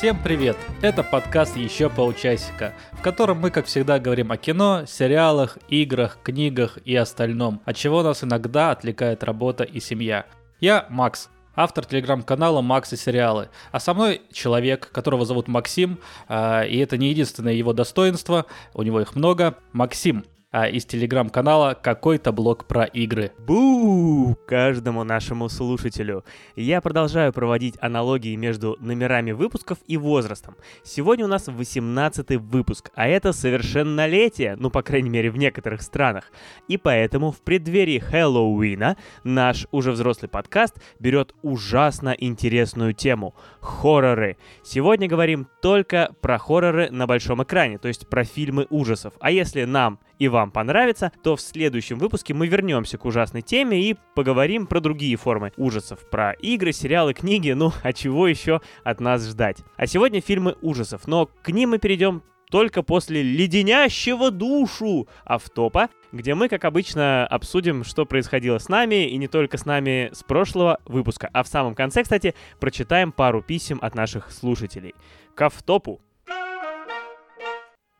Всем привет! Это подкаст «Еще полчасика», в котором мы, как всегда, говорим о кино, сериалах, играх, книгах и остальном, от чего нас иногда отвлекает работа и семья. Я Макс, автор телеграм-канала «Макс и сериалы». А со мной человек, которого зовут Максим, а, и это не единственное его достоинство, у него их много. Максим, а, из телеграм-канала «Какой-то блог про игры». Бу! Каждому нашему слушателю. Я продолжаю проводить аналогии между номерами выпусков и возрастом. Сегодня у нас 18 выпуск, а это совершеннолетие, ну, по крайней мере, в некоторых странах. И поэтому в преддверии Хэллоуина наш уже взрослый подкаст берет ужасно интересную тему — хорроры. Сегодня говорим только про хорроры на большом экране, то есть про фильмы ужасов. А если нам и вам понравится, то в следующем выпуске мы вернемся к ужасной теме и поговорим про другие формы ужасов, про игры, сериалы, книги, ну, а чего еще от нас ждать. А сегодня фильмы ужасов, но к ним мы перейдем только после леденящего душу автопа, где мы, как обычно, обсудим, что происходило с нами, и не только с нами с прошлого выпуска. А в самом конце, кстати, прочитаем пару писем от наших слушателей. К автопу.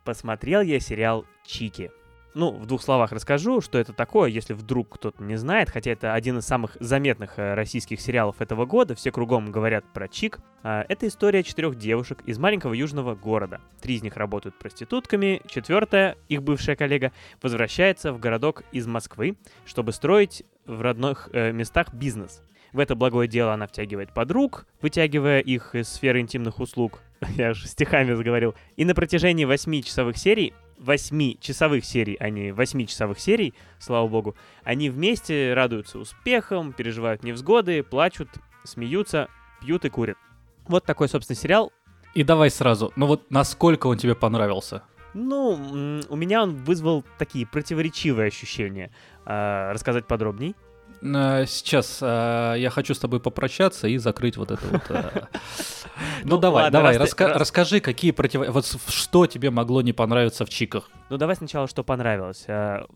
Посмотрел я сериал «Чики». Ну, в двух словах расскажу, что это такое, если вдруг кто-то не знает, хотя это один из самых заметных э, российских сериалов этого года, все кругом говорят про Чик. А, это история четырех девушек из маленького южного города. Три из них работают проститутками, четвертая, их бывшая коллега, возвращается в городок из Москвы, чтобы строить в родных э, местах бизнес. В это благое дело она втягивает подруг, вытягивая их из сферы интимных услуг. Я же стихами заговорил. И на протяжении восьми часовых серий 8-часовых серий, а не 8-часовых серий, слава богу, они вместе радуются успехам, переживают невзгоды, плачут, смеются, пьют и курят. Вот такой, собственно, сериал. И давай сразу, ну вот насколько он тебе понравился? Ну, у меня он вызвал такие противоречивые ощущения. А, рассказать подробней? Э, сейчас э, я хочу с тобой попрощаться и закрыть вот это вот. Э. Ну, ну давай, давай, расскажи, какие против... Вот что тебе могло не понравиться в Чиках? Ну давай сначала, что понравилось.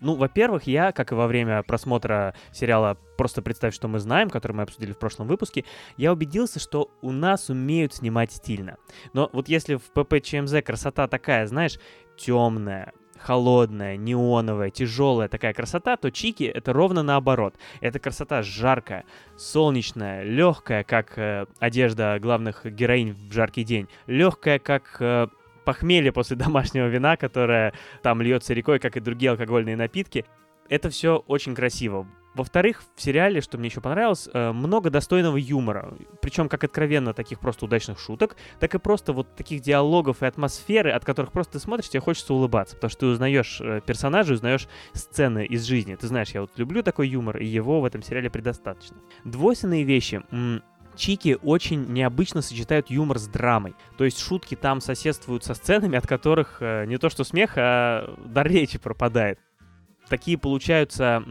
Ну, во-первых, я, как и во время просмотра сериала «Просто представь, что мы знаем», который мы обсудили в прошлом выпуске, я убедился, что у нас умеют снимать стильно. Но вот если в ПП ЧМЗ красота такая, знаешь, темная, холодная, неоновая, тяжелая такая красота, то Чики это ровно наоборот. Это красота жаркая, солнечная, легкая, как э, одежда главных героинь в жаркий день, легкая, как э, похмелье после домашнего вина, которое там льется рекой, как и другие алкогольные напитки. Это все очень красиво. Во-вторых, в сериале, что мне еще понравилось, э, много достойного юмора. Причем как откровенно таких просто удачных шуток, так и просто вот таких диалогов и атмосферы, от которых просто ты смотришь, тебе хочется улыбаться, потому что ты узнаешь э, персонажей, узнаешь сцены из жизни. Ты знаешь, я вот люблю такой юмор, и его в этом сериале предостаточно. Двойственные вещи. Чики очень необычно сочетают юмор с драмой. То есть шутки там соседствуют со сценами, от которых э, не то что смех, а дар речи пропадает. Такие получаются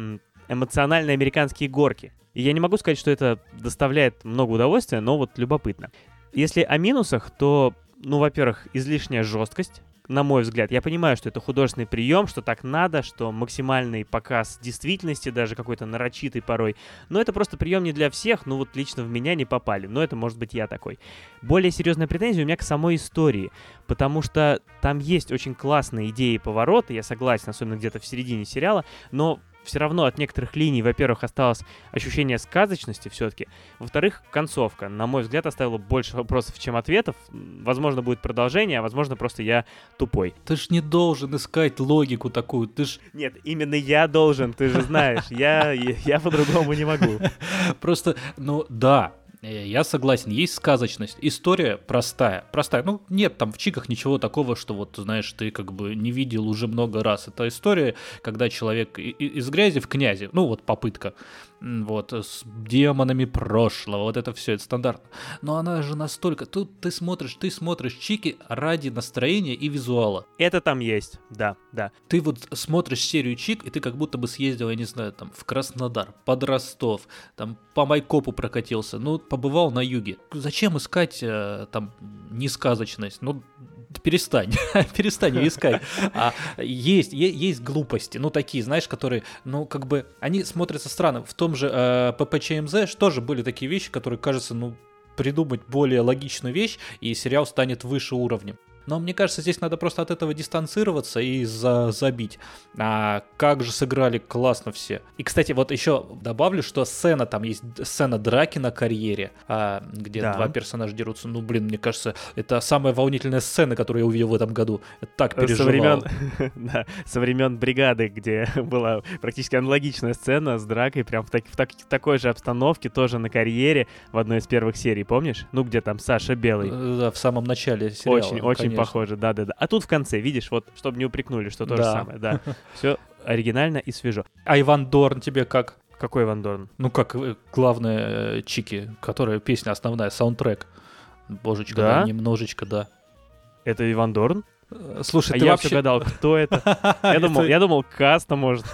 эмоциональные американские горки. И я не могу сказать, что это доставляет много удовольствия, но вот любопытно. Если о минусах, то, ну, во-первых, излишняя жесткость, на мой взгляд. Я понимаю, что это художественный прием, что так надо, что максимальный показ действительности, даже какой-то нарочитый порой. Но это просто прием не для всех, ну вот лично в меня не попали. Но это может быть я такой. Более серьезная претензия у меня к самой истории, потому что там есть очень классные идеи и повороты, я согласен, особенно где-то в середине сериала, но все равно от некоторых линий, во-первых, осталось ощущение сказочности все-таки. Во-вторых, концовка, на мой взгляд, оставила больше вопросов, чем ответов. Возможно, будет продолжение, а возможно, просто я тупой. Ты ж не должен искать логику такую, ты ж... Нет, именно я должен, ты же знаешь, я, я по-другому не могу. Просто, ну да, я согласен, есть сказочность. История простая. Простая. Ну, нет там в Чиках ничего такого, что вот, знаешь, ты как бы не видел уже много раз. Это история, когда человек из грязи в князи. Ну, вот попытка вот, с демонами прошлого, вот это все, это стандартно. Но она же настолько, тут ты смотришь, ты смотришь чики ради настроения и визуала. Это там есть, да, да. Ты вот смотришь серию чик, и ты как будто бы съездил, я не знаю, там, в Краснодар, под Ростов, там, по Майкопу прокатился, ну, побывал на юге. Зачем искать э, там несказочность? Ну, перестань, перестань искать. А есть, есть глупости, ну такие, знаешь, которые, ну как бы, они смотрятся странно. В том же э, ППЧМЗ тоже были такие вещи, которые кажутся, ну придумать более логичную вещь, и сериал станет выше уровнем. Но мне кажется, здесь надо просто от этого дистанцироваться и за забить. А как же сыграли классно все. И, кстати, вот еще добавлю, что сцена, там есть сцена драки на карьере, а, где да. два персонажа дерутся. Ну, блин, мне кажется, это самая волнительная сцена, которую я увидел в этом году. Я так переживал. Со времен, да, со времен бригады, где была практически аналогичная сцена с дракой, прям в, так, в, так, в такой же обстановке, тоже на карьере, в одной из первых серий, помнишь? Ну, где там Саша Белый. Э, да, в самом начале сериала. Очень, очень конечно. похоже, да-да-да. А тут в конце, видишь, вот, чтобы не упрекнули, что то да. же самое, да. Все оригинально и свежо. А Иван Дорн тебе как? Какой Иван Дорн? Ну, как э, главная э, Чики, которая песня основная, саундтрек. Божечка, да? да, немножечко, да. Это Иван Дорн? Э, слушай, а ты я вообще... гадал, кто это. Я думал, я думал, Каста, может.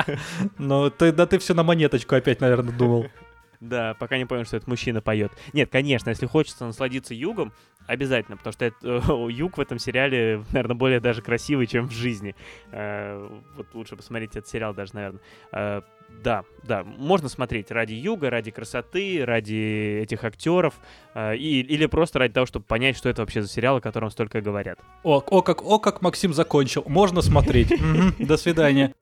Ну, ты, да ты все на монеточку опять, наверное, думал. Да, пока не понял, что этот мужчина поет. Нет, конечно, если хочется насладиться югом, обязательно, потому что это, э, юг в этом сериале, наверное, более даже красивый, чем в жизни. Э, вот лучше посмотреть этот сериал даже, наверное. Э, да, да, можно смотреть ради юга, ради красоты, ради этих актеров, э, и, или просто ради того, чтобы понять, что это вообще за сериал, о котором столько говорят. О, о, как, о, как Максим закончил. Можно смотреть. До свидания.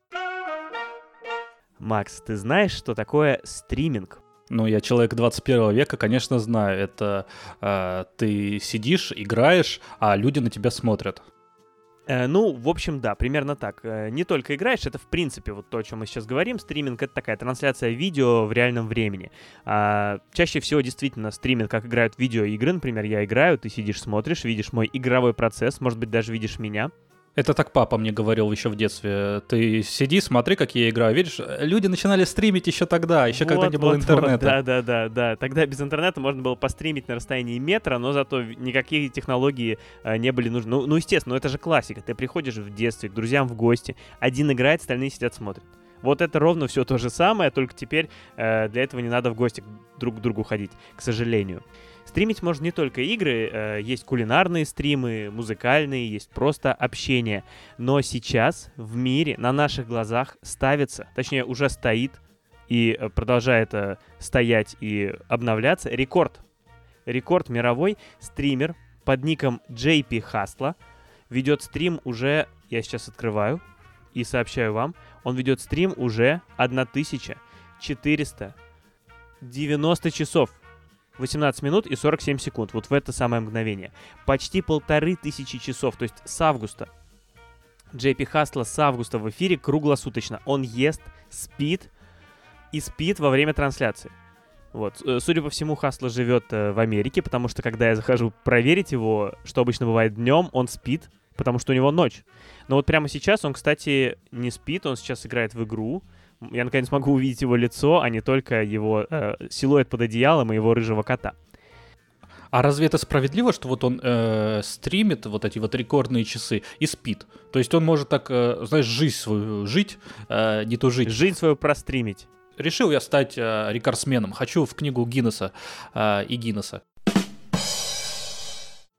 Макс, ты знаешь, что такое стриминг? Ну, я человек 21 века, конечно, знаю. Это э, ты сидишь, играешь, а люди на тебя смотрят. Э, ну, в общем, да, примерно так. Э, не только играешь, это в принципе вот то, о чем мы сейчас говорим. Стриминг — это такая трансляция видео в реальном времени. А, чаще всего действительно стриминг, как играют видеоигры. Например, я играю, ты сидишь, смотришь, видишь мой игровой процесс, может быть, даже видишь меня. Это так папа мне говорил еще в детстве. Ты сиди, смотри, как я играю. Видишь, люди начинали стримить еще тогда, еще вот, когда не было вот, интернета. Вот, да, да, да, да. Тогда без интернета можно было постримить на расстоянии метра, но зато никакие технологии э, не были нужны. Ну, ну, естественно, это же классика. Ты приходишь в детстве к друзьям в гости, один играет, остальные сидят смотрят. Вот это ровно все то же самое, только теперь э, для этого не надо в гости друг к другу ходить, к сожалению. Стримить можно не только игры, э, есть кулинарные стримы, музыкальные, есть просто общение. Но сейчас в мире на наших глазах ставится, точнее уже стоит и э, продолжает э, стоять и обновляться рекорд. Рекорд мировой стример под ником JP Hustla ведет стрим уже, я сейчас открываю и сообщаю вам, он ведет стрим уже 1490 часов. 18 минут и 47 секунд, вот в это самое мгновение. Почти полторы тысячи часов, то есть с августа. Джейпи Хасла с августа в эфире круглосуточно. Он ест, спит и спит во время трансляции. Вот. Э, судя по всему, Хасла живет э, в Америке, потому что когда я захожу проверить его, что обычно бывает днем, он спит, потому что у него ночь. Но вот прямо сейчас он, кстати, не спит, он сейчас играет в игру, я наконец могу увидеть его лицо, а не только его э, силуэт под одеялом и его рыжего кота. А разве это справедливо, что вот он э, стримит вот эти вот рекордные часы и спит? То есть он может так, э, знаешь, жизнь свою жить, э, не то жить. Жизнь свою простримить. Решил я стать э, рекордсменом. Хочу в книгу Гиннесса э, и Гиннесса.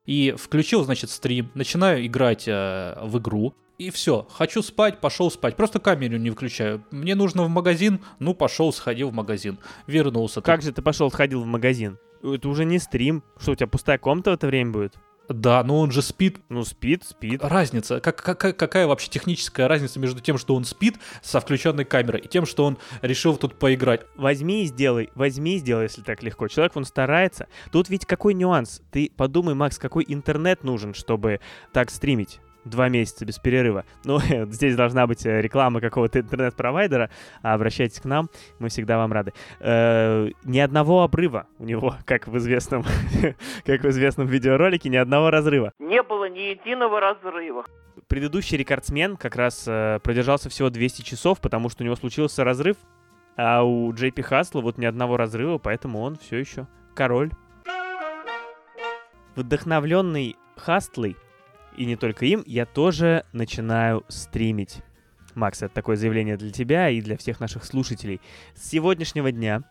И включил, значит, стрим, начинаю играть э, в игру, и все. Хочу спать, пошел спать. Просто камеру не выключаю. Мне нужно в магазин, ну пошел, сходил в магазин. Вернулся. Как тут. же ты пошел, сходил в магазин? Это уже не стрим. Что, у тебя пустая комната в это время будет? Да, но он же спит. Ну, спит, спит. Разница. Как, как, какая вообще техническая разница между тем, что он спит со включенной камерой, и тем, что он решил тут поиграть? Возьми и сделай. Возьми и сделай, если так легко. Человек, он старается. Тут ведь какой нюанс? Ты подумай, Макс, какой интернет нужен, чтобы так стримить? Два месяца без перерыва. Ну, здесь должна быть э, реклама какого-то интернет-провайдера. Обращайтесь к нам, мы всегда вам рады. Э, ни одного обрыва у него, как в известном, как в известном видеоролике, ни одного разрыва. Не было ни единого разрыва. Предыдущий рекордсмен как раз э, продержался всего 200 часов, потому что у него случился разрыв, а у JP Хасла вот ни одного разрыва, поэтому он все еще король. Вдохновленный Хастлой и не только им, я тоже начинаю стримить. Макс, это такое заявление для тебя и для всех наших слушателей. С сегодняшнего дня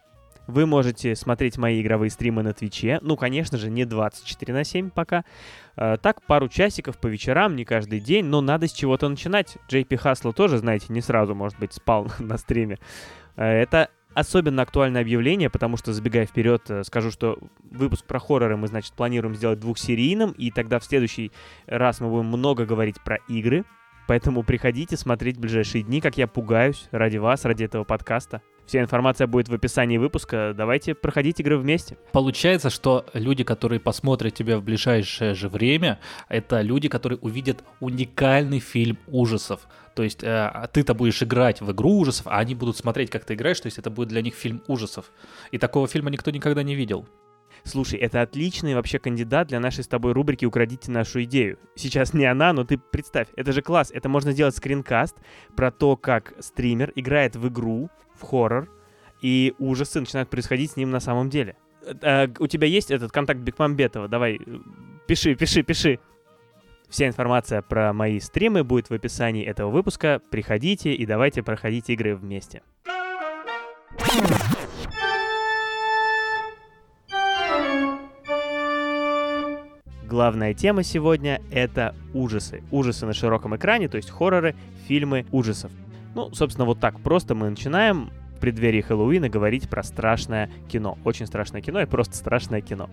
вы можете смотреть мои игровые стримы на Твиче. Ну, конечно же, не 24 на 7 пока. Э, так, пару часиков по вечерам, не каждый день, но надо с чего-то начинать. JP Хасло тоже, знаете, не сразу, может быть, спал на стриме. Э, это Особенно актуальное объявление, потому что, забегая вперед, э, скажу, что выпуск про хорроры мы, значит, планируем сделать двухсерийным, и тогда в следующий раз мы будем много говорить про игры. Поэтому приходите смотреть в ближайшие дни, как я пугаюсь ради вас, ради этого подкаста. Вся информация будет в описании выпуска. Давайте проходить игры вместе. Получается, что люди, которые посмотрят тебя в ближайшее же время, это люди, которые увидят уникальный фильм ужасов. То есть э, ты-то будешь играть в игру ужасов, а они будут смотреть, как ты играешь, то есть это будет для них фильм ужасов. И такого фильма никто никогда не видел. Слушай, это отличный вообще кандидат для нашей с тобой рубрики «Украдите нашу идею». Сейчас не она, но ты представь, это же класс. Это можно сделать скринкаст про то, как стример играет в игру, в хоррор, и ужасы начинают происходить с ним на самом деле. А, у тебя есть этот контакт Бекмамбетова? Давай, э, пиши, пиши, пиши. Вся информация про мои стримы будет в описании этого выпуска. Приходите и давайте проходить игры вместе. Главная тема сегодня — это ужасы. Ужасы на широком экране, то есть хорроры, фильмы ужасов. Ну, собственно, вот так просто мы начинаем в преддверии Хэллоуина говорить про страшное кино. Очень страшное кино и просто страшное кино.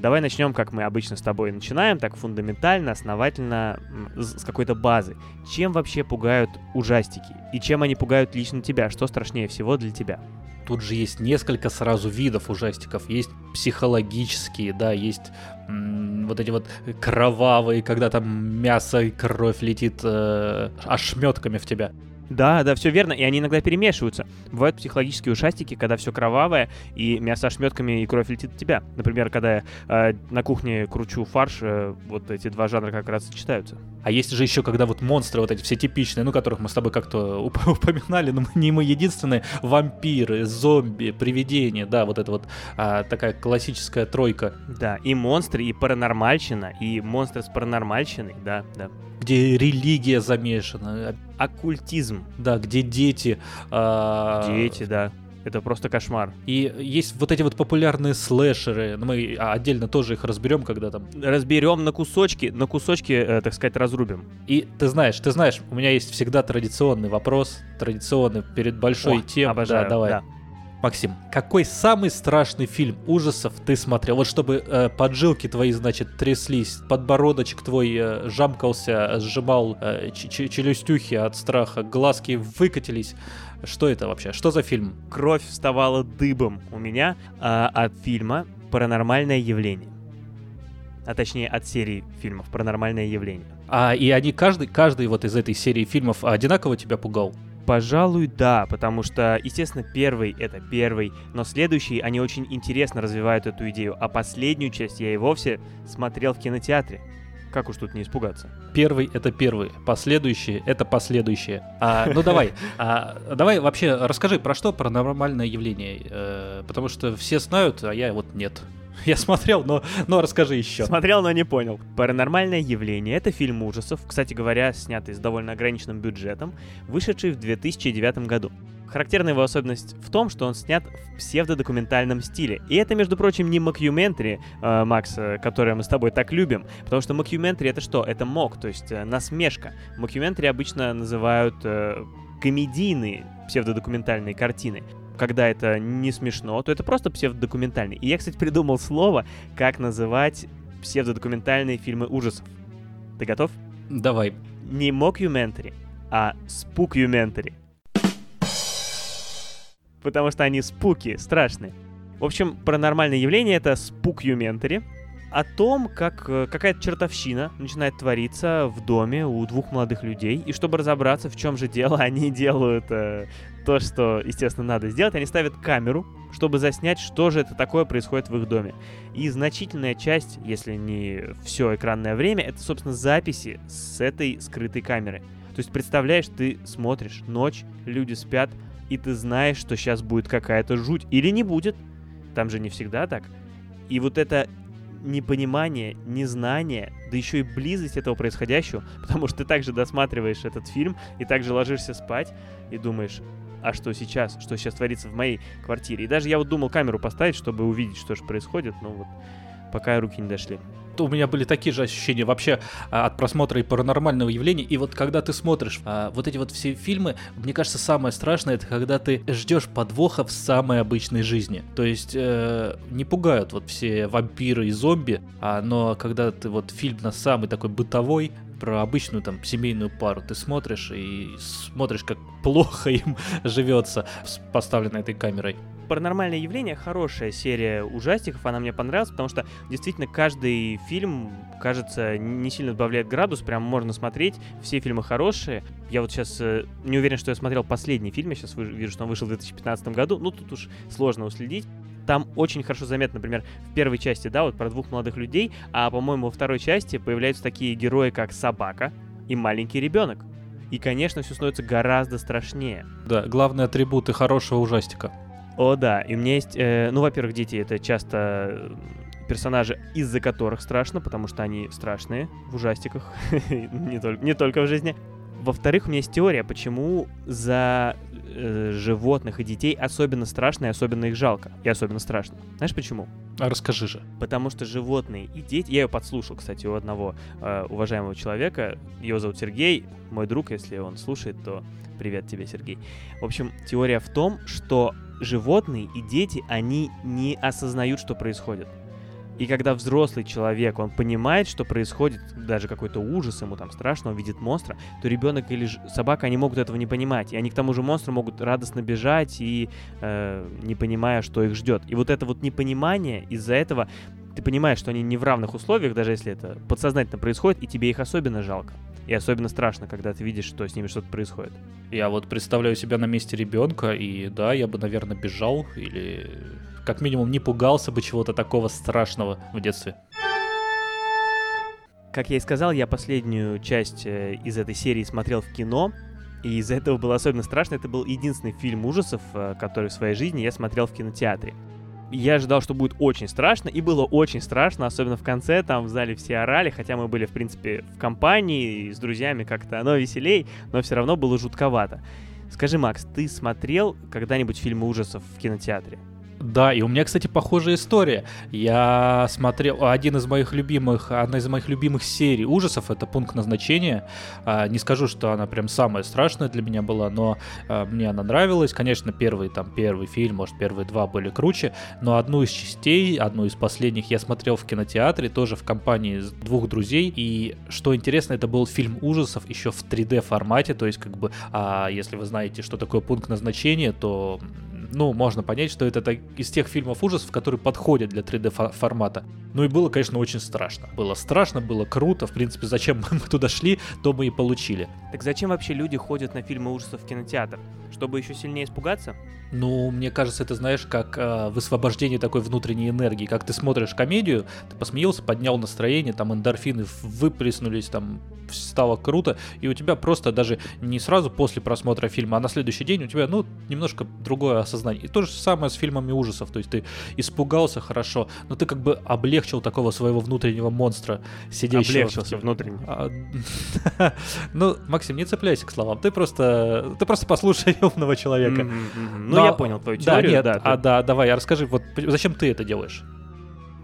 Давай начнем, как мы обычно с тобой начинаем, так фундаментально, основательно, с какой-то базы. Чем вообще пугают ужастики? И чем они пугают лично тебя? Что страшнее всего для тебя? Тут же есть несколько сразу видов ужастиков. Есть психологические, да, есть вот эти вот кровавые, когда там мясо и кровь летит э- ошметками в тебя. Да, да, все верно, и они иногда перемешиваются. Бывают психологические ушастики, когда все кровавое, и мясо ошметками и кровь летит от тебя. Например, когда я э, на кухне кручу фарш, э, вот эти два жанра как раз сочетаются. А есть же еще, когда вот монстры вот эти все типичные, ну, которых мы с тобой как-то уп- упоминали, но не мы единственные, вампиры, зомби, привидения, да, вот это вот а, такая классическая тройка. Да, и монстры, и паранормальщина, и монстры с паранормальщиной, да, да. Где религия замешана. Оккультизм. Да, где дети. А... Дети, да. Это просто кошмар. И есть вот эти вот популярные слэшеры, ну, мы отдельно тоже их разберем, когда там... Разберем на кусочки, на кусочки, э, так сказать, разрубим. И ты знаешь, ты знаешь, у меня есть всегда традиционный вопрос, традиционный перед большой О, темой. обожаю, да, давай. да. Максим, какой самый страшный фильм ужасов ты смотрел? Вот чтобы э, поджилки твои, значит, тряслись, подбородочек твой э, жамкался, сжимал э, челюстюхи от страха, глазки выкатились. Что это вообще? Что за фильм? Кровь вставала дыбом у меня а, от фильма «Паранормальное явление». А точнее, от серии фильмов «Паранормальное явление». А и они каждый, каждый вот из этой серии фильмов одинаково тебя пугал? Пожалуй, да, потому что, естественно, первый — это первый, но следующие, они очень интересно развивают эту идею, а последнюю часть я и вовсе смотрел в кинотеатре. Как уж тут не испугаться? Первый это первый, последующие это последующие. А, ну давай, а, давай вообще расскажи, про что паранормальное явление, э, потому что все знают, а я вот нет. Я смотрел, но, но расскажи еще. Смотрел, но не понял. «Паранормальное явление» — это фильм ужасов, кстати говоря, снятый с довольно ограниченным бюджетом, вышедший в 2009 году. Характерная его особенность в том, что он снят в псевдодокументальном стиле. И это, между прочим, не макюментари, э, Макс, э, которое мы с тобой так любим. Потому что макюментари это что? Это мок, то есть э, насмешка. Мокьюментари обычно называют э, комедийные псевдодокументальные картины. Когда это не смешно, то это просто псевдодокументальный. И я, кстати, придумал слово, как называть псевдодокументальные фильмы ужасов. Ты готов? Давай. Не мокьюментари, а спукюментари потому что они spooky, страшные. В общем, паранормальное явление — это спукюментари, о том, как э, какая-то чертовщина начинает твориться в доме у двух молодых людей. И чтобы разобраться, в чем же дело, они делают э, то, что, естественно, надо сделать. Они ставят камеру, чтобы заснять, что же это такое происходит в их доме. И значительная часть, если не все экранное время, это, собственно, записи с этой скрытой камеры. То есть, представляешь, ты смотришь, ночь, люди спят, и ты знаешь, что сейчас будет какая-то жуть. Или не будет. Там же не всегда так. И вот это непонимание, незнание, да еще и близость этого происходящего, потому что ты также досматриваешь этот фильм и также ложишься спать и думаешь, а что сейчас, что сейчас творится в моей квартире. И даже я вот думал камеру поставить, чтобы увидеть, что же происходит, но вот пока руки не дошли. У меня были такие же ощущения вообще а, от просмотра и паранормального явления. И вот когда ты смотришь а, вот эти вот все фильмы, мне кажется, самое страшное это когда ты ждешь подвоха в самой обычной жизни. То есть э, не пугают вот все вампиры и зомби, а, но когда ты вот фильм на самый такой бытовой, про обычную там семейную пару ты смотришь и смотришь, как плохо им живется с поставленной этой камерой. Паранормальное явление хорошая серия ужастиков, она мне понравилась, потому что действительно каждый фильм, кажется, не сильно добавляет градус, прям можно смотреть, все фильмы хорошие. Я вот сейчас э, не уверен, что я смотрел последний фильм, я сейчас вижу, что он вышел в 2015 году, ну тут уж сложно уследить там очень хорошо заметно, например, в первой части, да, вот про двух молодых людей, а, по-моему, во второй части появляются такие герои, как собака и маленький ребенок. И, конечно, все становится гораздо страшнее. Да, главные атрибуты хорошего ужастика. О, да. И у меня есть... Э, ну, во-первых, дети — это часто персонажи, из-за которых страшно, потому что они страшные в ужастиках, не, только, не только в жизни. Во-вторых, у меня есть теория, почему за э, животных и детей особенно страшно и особенно их жалко. И особенно страшно. Знаешь почему? А расскажи же. Потому что животные и дети... Я ее подслушал, кстати, у одного э, уважаемого человека. Его зовут Сергей, мой друг, если он слушает, то привет тебе, Сергей. В общем, теория в том, что животные и дети, они не осознают, что происходит. И когда взрослый человек, он понимает, что происходит, даже какой-то ужас, ему там страшно, он видит монстра, то ребенок или собака, они могут этого не понимать. И они к тому же монстру могут радостно бежать и э, не понимая, что их ждет. И вот это вот непонимание, из-за этого ты понимаешь, что они не в равных условиях, даже если это подсознательно происходит, и тебе их особенно жалко. И особенно страшно, когда ты видишь, что с ними что-то происходит. Я вот представляю себя на месте ребенка, и да, я бы, наверное, бежал или как минимум не пугался бы чего-то такого страшного в детстве. Как я и сказал, я последнюю часть э, из этой серии смотрел в кино, и из-за этого было особенно страшно. Это был единственный фильм ужасов, э, который в своей жизни я смотрел в кинотеатре. Я ожидал, что будет очень страшно, и было очень страшно, особенно в конце, там в зале все орали, хотя мы были, в принципе, в компании, с друзьями как-то оно веселей, но все равно было жутковато. Скажи, Макс, ты смотрел когда-нибудь фильмы ужасов в кинотеатре? Да, и у меня, кстати, похожая история. Я смотрел один из моих любимых, одна из моих любимых серий ужасов это пункт назначения. А, не скажу, что она прям самая страшная для меня была, но а, мне она нравилась. Конечно, первый там первый фильм, может первые два были круче, но одну из частей, одну из последних я смотрел в кинотеатре тоже в компании двух друзей. И что интересно, это был фильм ужасов еще в 3D формате, то есть как бы, а, если вы знаете, что такое пункт назначения, то ну, можно понять, что это из тех фильмов ужасов, которые подходят для 3D формата. Ну и было, конечно, очень страшно. Было страшно, было круто. В принципе, зачем мы туда шли, то мы и получили. Так зачем вообще люди ходят на фильмы ужасов в кинотеатр? Чтобы еще сильнее испугаться? Ну, мне кажется, это знаешь, как э, высвобождение такой внутренней энергии. Как ты смотришь комедию, ты посмеялся, поднял настроение, там эндорфины выплеснулись, там стало круто, и у тебя просто даже не сразу после просмотра фильма, а на следующий день у тебя, ну, немножко другое осознание. И то же самое с фильмами ужасов, то есть ты испугался хорошо, но ты как бы облегчил такого своего внутреннего монстра, сидящего... Облегчился внутренне. А, ну, Максим, не цепляйся к словам, ты просто, ты просто послушай умного человека. Ну, я понял твою теорию. Да, нет, а да, давай, расскажи, вот зачем ты это делаешь?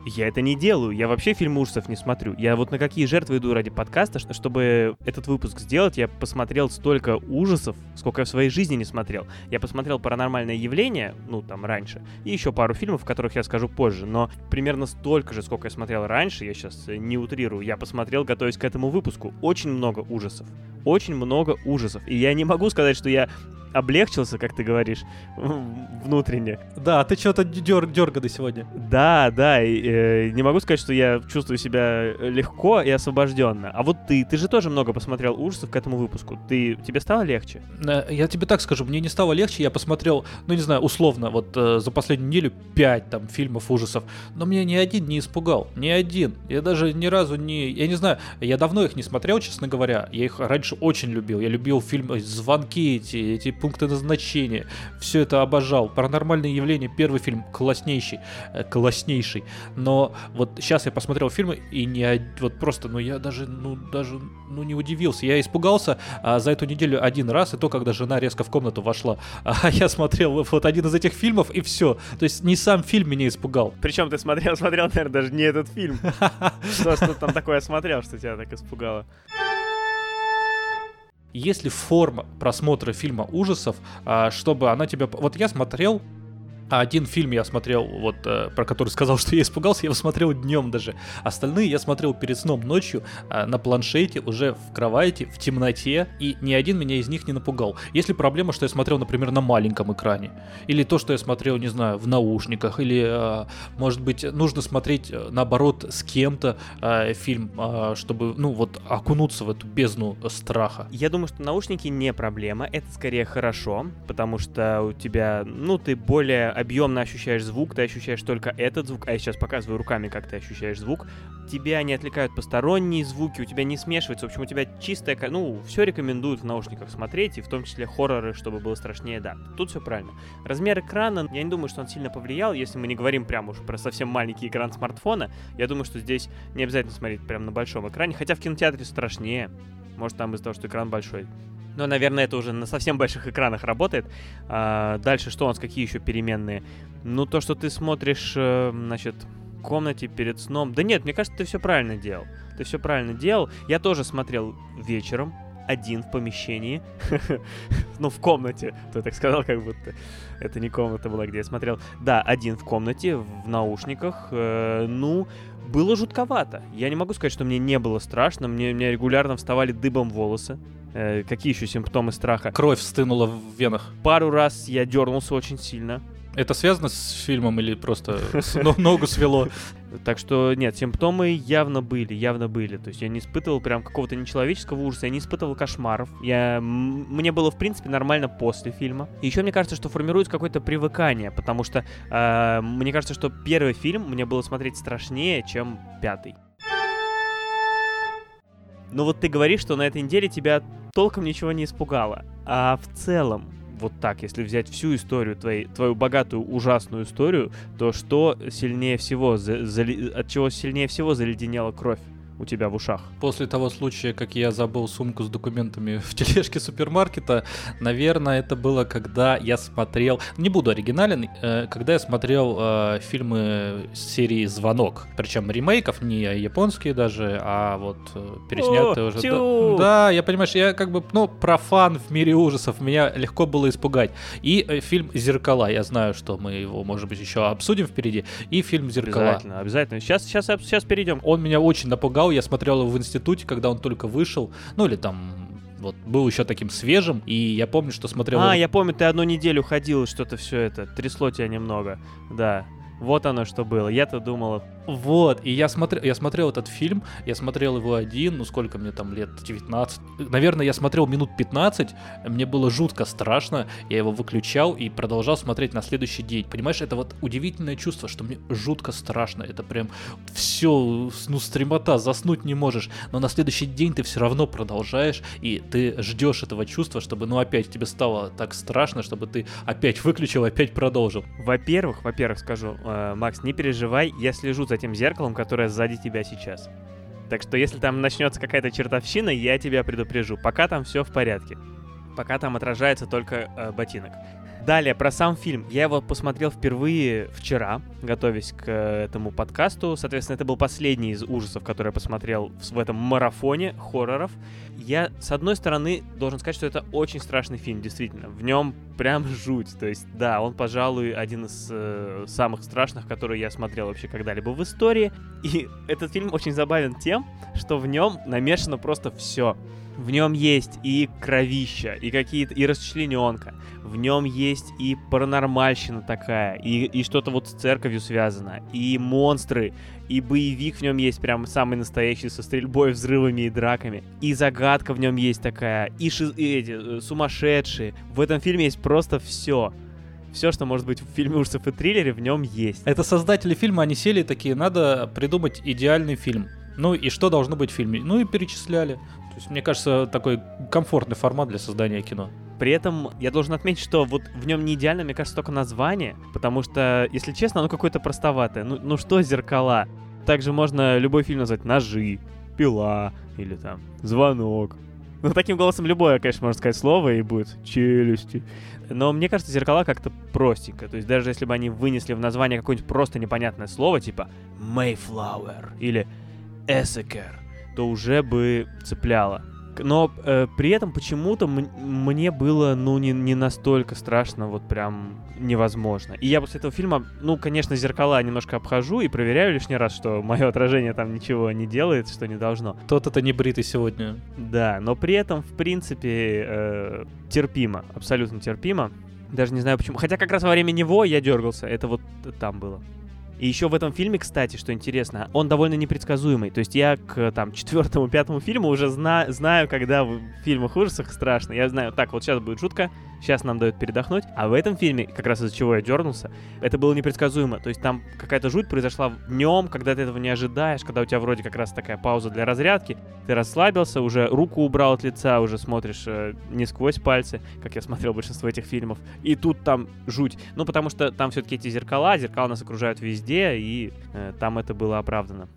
Я это не делаю. Я вообще фильм ужасов не смотрю. Я вот на какие жертвы иду ради подкаста, что, чтобы этот выпуск сделать, я посмотрел столько ужасов, сколько я в своей жизни не смотрел. Я посмотрел «Паранормальное явление», ну, там, раньше, и еще пару фильмов, которых я скажу позже, но примерно столько же, сколько я смотрел раньше, я сейчас не утрирую, я посмотрел, готовясь к этому выпуску. Очень много ужасов. Очень много ужасов. И я не могу сказать, что я облегчился, как ты говоришь, внутренне. Да, ты что-то дер дерганы сегодня. Да, да, и, э, не могу сказать, что я чувствую себя легко и освобожденно. А вот ты, ты же тоже много посмотрел ужасов к этому выпуску. Ты, тебе стало легче? Э, я тебе так скажу, мне не стало легче, я посмотрел, ну не знаю, условно, вот э, за последнюю неделю 5 там фильмов ужасов, но меня ни один не испугал, ни один. Я даже ни разу не, я не знаю, я давно их не смотрел, честно говоря, я их раньше очень любил, я любил фильмы «Звонки», эти, эти пункты назначения. Все это обожал. Паранормальные явления, первый фильм, класснейший. Э, класснейший. Но вот сейчас я посмотрел фильмы, и не вот просто, ну я даже, ну даже, ну не удивился. Я испугался а, за эту неделю один раз, и то, когда жена резко в комнату вошла. А я смотрел вот один из этих фильмов, и все. То есть не сам фильм меня испугал. Причем ты смотрел, смотрел, наверное, даже не этот фильм. Что, что там такое смотрел, что тебя так испугало? Если форма просмотра фильма ужасов, а, чтобы она тебя... Вот я смотрел а один фильм я смотрел, вот э, про который сказал, что я испугался, я его смотрел днем даже. Остальные я смотрел перед сном ночью э, на планшете, уже в кровати, в темноте, и ни один меня из них не напугал. Если проблема, что я смотрел, например, на маленьком экране, или то, что я смотрел, не знаю, в наушниках, или, э, может быть, нужно смотреть, наоборот, с кем-то фильм, чтобы, ну, вот, окунуться в эту бездну страха. Я думаю, что наушники не проблема, это скорее хорошо, потому что у тебя, ну, ты более объемно ощущаешь звук, ты ощущаешь только этот звук, а я сейчас показываю руками, как ты ощущаешь звук, тебя не отвлекают посторонние звуки, у тебя не смешивается, в общем, у тебя чистая, ну, все рекомендуют в наушниках смотреть, и в том числе хорроры, чтобы было страшнее, да, тут все правильно. Размер экрана, я не думаю, что он сильно повлиял, если мы не говорим прям уж про совсем маленький экран смартфона, я думаю, что здесь не обязательно смотреть прям на большом экране, хотя в кинотеатре страшнее, может там из-за того, что экран большой. Но, наверное, это уже на совсем больших экранах работает. А, дальше что у нас, какие еще переменные? Ну, то, что ты смотришь, э, значит, в комнате перед сном. Да нет, мне кажется, ты все правильно делал. Ты все правильно делал. Я тоже смотрел вечером, один в помещении. ну, в комнате. Ты так сказал, как будто это не комната была, где я смотрел. Да, один в комнате, в наушниках. Э, ну, было жутковато. Я не могу сказать, что мне не было страшно. Мне, мне регулярно вставали дыбом волосы. Э, какие еще симптомы страха? Кровь стынула в венах. Пару раз я дернулся очень сильно. Это связано с фильмом или просто ногу свело? Так что нет, симптомы явно были, явно были. То есть я не испытывал прям какого-то нечеловеческого ужаса, я не испытывал кошмаров. Я... Мне было, в принципе, нормально после фильма. И еще мне кажется, что формируется какое-то привыкание, потому что э, мне кажется, что первый фильм мне было смотреть страшнее, чем пятый. Ну вот ты говоришь, что на этой неделе тебя толком ничего не испугало. А в целом, вот так, если взять всю историю твоей, твою богатую, ужасную историю, то что сильнее всего, за, за, от чего сильнее всего заледенела кровь? У тебя в ушах. После того случая, как я забыл сумку с документами в тележке супермаркета, наверное, это было, когда я смотрел, не буду оригинален, э, когда я смотрел э, фильмы серии «Звонок». Причем ремейков, не японские даже, а вот э, переснятые уже. Да, да, я понимаешь, я как бы, ну, профан в мире ужасов, меня легко было испугать. И фильм «Зеркала», я знаю, что мы его, может быть, еще обсудим впереди, и фильм «Зеркала». Обязательно, обязательно. Сейчас, сейчас, сейчас перейдем. Он меня очень напугал, я смотрел его в институте, когда он только вышел, ну или там вот был еще таким свежим, и я помню, что смотрел... А, его... я помню, ты одну неделю ходил, что-то все это, трясло тебя немного, да. Вот оно что было. Я-то думал, вот, и я смотрел, я смотрел этот фильм, я смотрел его один, ну сколько мне там лет, 19. Наверное, я смотрел минут 15, мне было жутко страшно, я его выключал и продолжал смотреть на следующий день. Понимаешь, это вот удивительное чувство, что мне жутко страшно, это прям все, ну стремота, заснуть не можешь, но на следующий день ты все равно продолжаешь, и ты ждешь этого чувства, чтобы, ну опять тебе стало так страшно, чтобы ты опять выключил, опять продолжил. Во-первых, во-первых, скажу, э, Макс, не переживай, я слежу за тем зеркалом, которое сзади тебя сейчас. Так что если там начнется какая-то чертовщина, я тебя предупрежу. Пока там все в порядке. Пока там отражается только э, ботинок. Далее, про сам фильм. Я его посмотрел впервые вчера, готовясь к э, этому подкасту. Соответственно, это был последний из ужасов, который я посмотрел в, этом марафоне хорроров. Я, с одной стороны, должен сказать, что это очень страшный фильм, действительно. В нем прям жуть. То есть, да, он, пожалуй, один из э, самых страшных, которые я смотрел вообще когда-либо в истории. И этот фильм очень забавен тем, что в нем намешано просто все. В нем есть и кровища, и какие-то, и расчлененка. В нем есть и паранормальщина такая, и, и что-то вот с церковью связано, и монстры, и боевик в нем есть прям самый настоящий, со стрельбой, взрывами и драками. И загадка в нем есть такая, и, ши, и эти, э, сумасшедшие. В этом фильме есть просто все все, что может быть в фильме ужасов и триллере, в нем есть. Это создатели фильма, они сели такие, надо придумать идеальный фильм. Ну и что должно быть в фильме? Ну и перечисляли. Есть, мне кажется, такой комфортный формат для создания кино. При этом я должен отметить, что вот в нем не идеально, мне кажется, только название, потому что, если честно, оно какое-то простоватое. Ну, ну что зеркала? Также можно любой фильм назвать «Ножи», «Пила» или там «Звонок». Ну, таким голосом любое, конечно, можно сказать слово, и будет «челюсти». Но мне кажется, зеркала как-то простенько. То есть даже если бы они вынесли в название какое-нибудь просто непонятное слово, типа Mayflower или Эссекер, то уже бы цепляло. Но э, при этом почему-то мне было, ну, не, не настолько страшно, вот прям невозможно. И я после этого фильма, ну, конечно, зеркала немножко обхожу и проверяю лишний раз, что мое отражение там ничего не делает, что не должно. Тот это не бритый сегодня. Да, но при этом, в принципе, э, терпимо, абсолютно терпимо. Даже не знаю почему. Хотя как раз во время него я дергался. Это вот там было. И еще в этом фильме, кстати, что интересно, он довольно непредсказуемый. То есть я к там четвертому, пятому фильму уже зна знаю, когда в фильмах ужасах страшно. Я знаю, так, вот сейчас будет жутко, сейчас нам дают передохнуть. А в этом фильме, как раз из-за чего я дернулся, это было непредсказуемо. То есть там какая-то жуть произошла днем, когда ты этого не ожидаешь, когда у тебя вроде как раз такая пауза для разрядки, ты расслабился, уже руку убрал от лица, уже смотришь э, не сквозь пальцы, как я смотрел большинство этих фильмов. И тут там жуть. Ну, потому что там все-таки эти зеркала, зеркала нас окружают везде, везде, и э, там это было оправдано.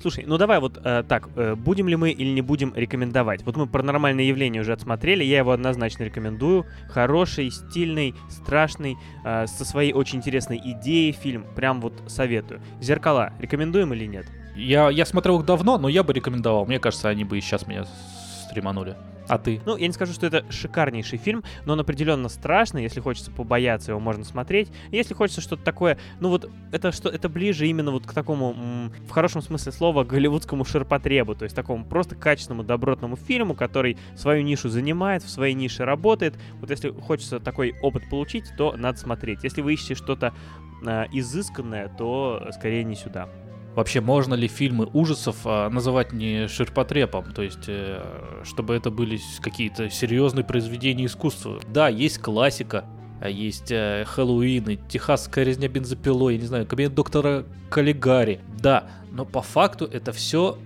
Слушай, ну давай вот э, так, э, будем ли мы или не будем рекомендовать? Вот мы паранормальное явление уже отсмотрели, я его однозначно рекомендую. Хороший, стильный, страшный, э, со своей очень интересной идеей фильм, прям вот советую. Зеркала, рекомендуем или нет? Я, я смотрел их давно, но я бы рекомендовал. Мне кажется, они бы и сейчас меня стриманули. А ты? Ну, я не скажу, что это шикарнейший фильм, но он определенно страшный. Если хочется побояться, его можно смотреть. Если хочется что-то такое, ну вот это что, это ближе именно вот к такому, в хорошем смысле слова, голливудскому ширпотребу, то есть такому просто качественному, добротному фильму, который свою нишу занимает, в своей нише работает. Вот если хочется такой опыт получить, то надо смотреть. Если вы ищете что-то э, изысканное, то скорее не сюда. Вообще, можно ли фильмы ужасов а, называть не ширпотребом? То есть, э, чтобы это были какие-то серьезные произведения искусства. Да, есть классика, а есть э, Хэллоуин, и Техасская резня бензопилой, я не знаю, кабинет доктора Каллигари. Да, но по факту это все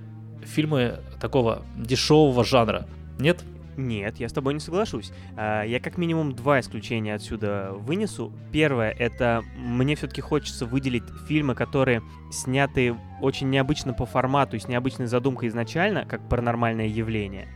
фильмы такого дешевого жанра. Нет? Нет, я с тобой не соглашусь. А, я как минимум два исключения отсюда вынесу. Первое, это мне все-таки хочется выделить фильмы, которые сняты очень необычно по формату и с необычной задумкой изначально, как паранормальное явление.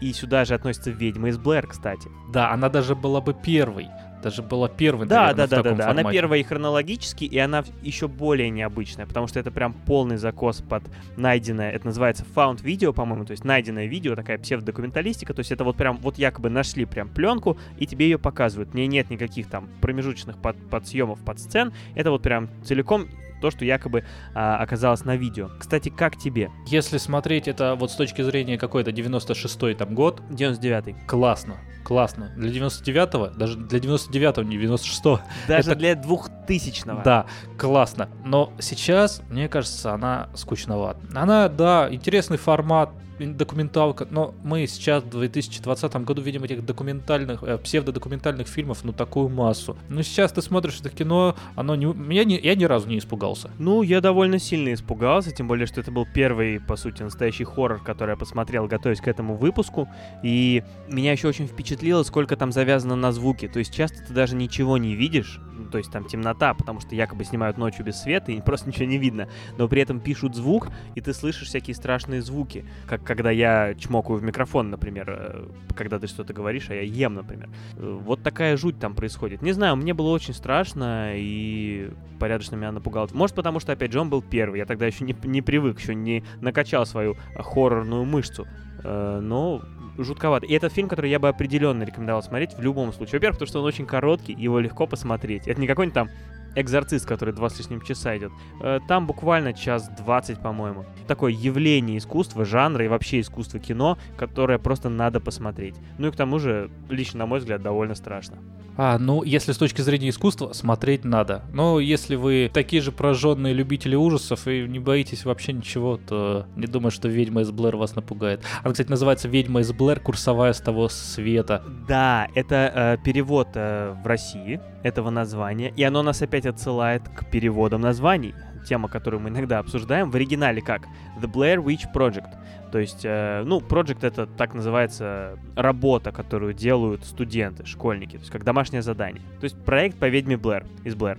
И сюда же относится «Ведьма из Блэр», кстати. Да, она даже была бы первой даже была первой, да, наверное, да, да, да, да. Формате. Она первая и хронологически, и она еще более необычная, потому что это прям полный закос под найденное. Это называется found видео, по-моему, то есть найденное видео, такая псевдодокументалистика. То есть это вот прям вот якобы нашли прям пленку и тебе ее показывают. Не нет никаких там промежуточных под, подсъемов, под сцен. Это вот прям целиком то, что якобы а, оказалось на видео. Кстати, как тебе? Если смотреть это вот с точки зрения какой-то 96-й там год. 99-й. Классно. Классно. Для 99-го, даже для 99-го, не 96-го. Даже это... для 2000-го. Да, классно. Но сейчас, мне кажется, она скучновата. Она, да, интересный формат, документалка, но мы сейчас в 2020 году видим этих документальных, э, псевдодокументальных фильмов, ну, такую массу. Но сейчас ты смотришь это кино, оно не, я, не, я ни разу не испугался. Ну, я довольно сильно испугался, тем более, что это был первый, по сути, настоящий хоррор, который я посмотрел, готовясь к этому выпуску, и меня еще очень впечатлило, сколько там завязано на звуки, то есть часто ты даже ничего не видишь, ну, то есть там темнота, потому что якобы снимают ночью без света, и просто ничего не видно, но при этом пишут звук, и ты слышишь всякие страшные звуки, как когда я чмокаю в микрофон, например, э, когда ты что-то говоришь, а я ем, например. Э, вот такая жуть там происходит. Не знаю, мне было очень страшно и порядочно меня напугало. Может, потому что, опять же, он был первый. Я тогда еще не, не привык, еще не накачал свою хоррорную мышцу. Э, но жутковато. И этот фильм, который я бы определенно рекомендовал смотреть в любом случае. Во-первых, потому что он очень короткий, его легко посмотреть. Это не какой-нибудь там Экзорцист, который два с лишним часа идет. Э, там буквально час двадцать, по-моему. Такое явление искусства, жанра и вообще искусства кино, которое просто надо посмотреть. Ну и к тому же, лично на мой взгляд, довольно страшно. А, ну, если с точки зрения искусства, смотреть надо. Но если вы такие же пораженные любители ужасов и не боитесь вообще ничего, то не думаю, что «Ведьма из Блэр» вас напугает. Она, кстати, называется «Ведьма из Блэр. Курсовая с того света». Да, это э, перевод э, в России этого названия, и оно нас опять отсылает к переводам названий тема, которую мы иногда обсуждаем. В оригинале как? The Blair Witch Project. То есть, э, ну, project это так называется работа, которую делают студенты, школьники, то есть как домашнее задание. То есть проект по ведьме Блэр, из Блэр.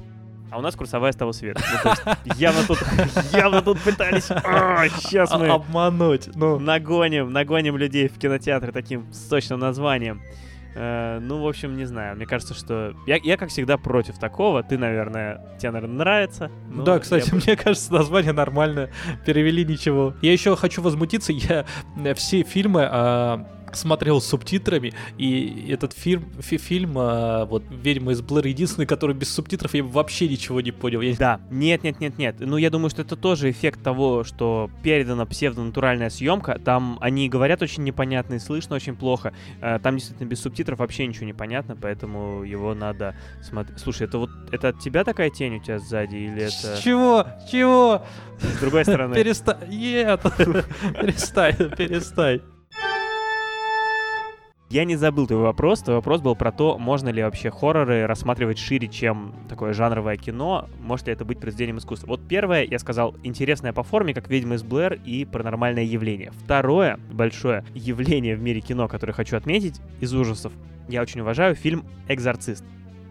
А у нас курсовая с того света. Ну, то есть явно тут, явно тут пытались, сейчас мы Обмануть. Ну, нагоним, нагоним людей в кинотеатры таким сочным названием. Э, ну, в общем, не знаю. Мне кажется, что... Я, я, как всегда, против такого. Ты, наверное... Тебе, наверное, нравится. но да, кстати, я мне кажется, название нормальное. Перевели ничего. Я еще хочу возмутиться. Я э, все фильмы а, смотрел с субтитрами, и этот фильм, фи- фильм а, вот «Ведьма из Блэр» единственный, который без субтитров, я вообще ничего не понял. Я- Да, нет, нет, нет, нет. Ну, я думаю, что это тоже эффект того, что передана псевдонатуральная съемка. Там они говорят очень непонятно и слышно очень плохо. Э, Там действительно без субтитров вообще ничего не понятно, поэтому его надо смотреть. Слушай, это вот это от тебя такая тень у тебя сзади или это Чего? Чего? с другой стороны? Перестань. Нет. Перестань, перестань. Я не забыл твой вопрос. Твой вопрос был про то, можно ли вообще хорроры рассматривать шире, чем такое жанровое кино. Может ли это быть произведением искусства? Вот первое, я сказал, интересное по форме, как «Ведьма из Блэр» и «Паранормальное явление». Второе большое явление в мире кино, которое хочу отметить из ужасов, я очень уважаю фильм «Экзорцист».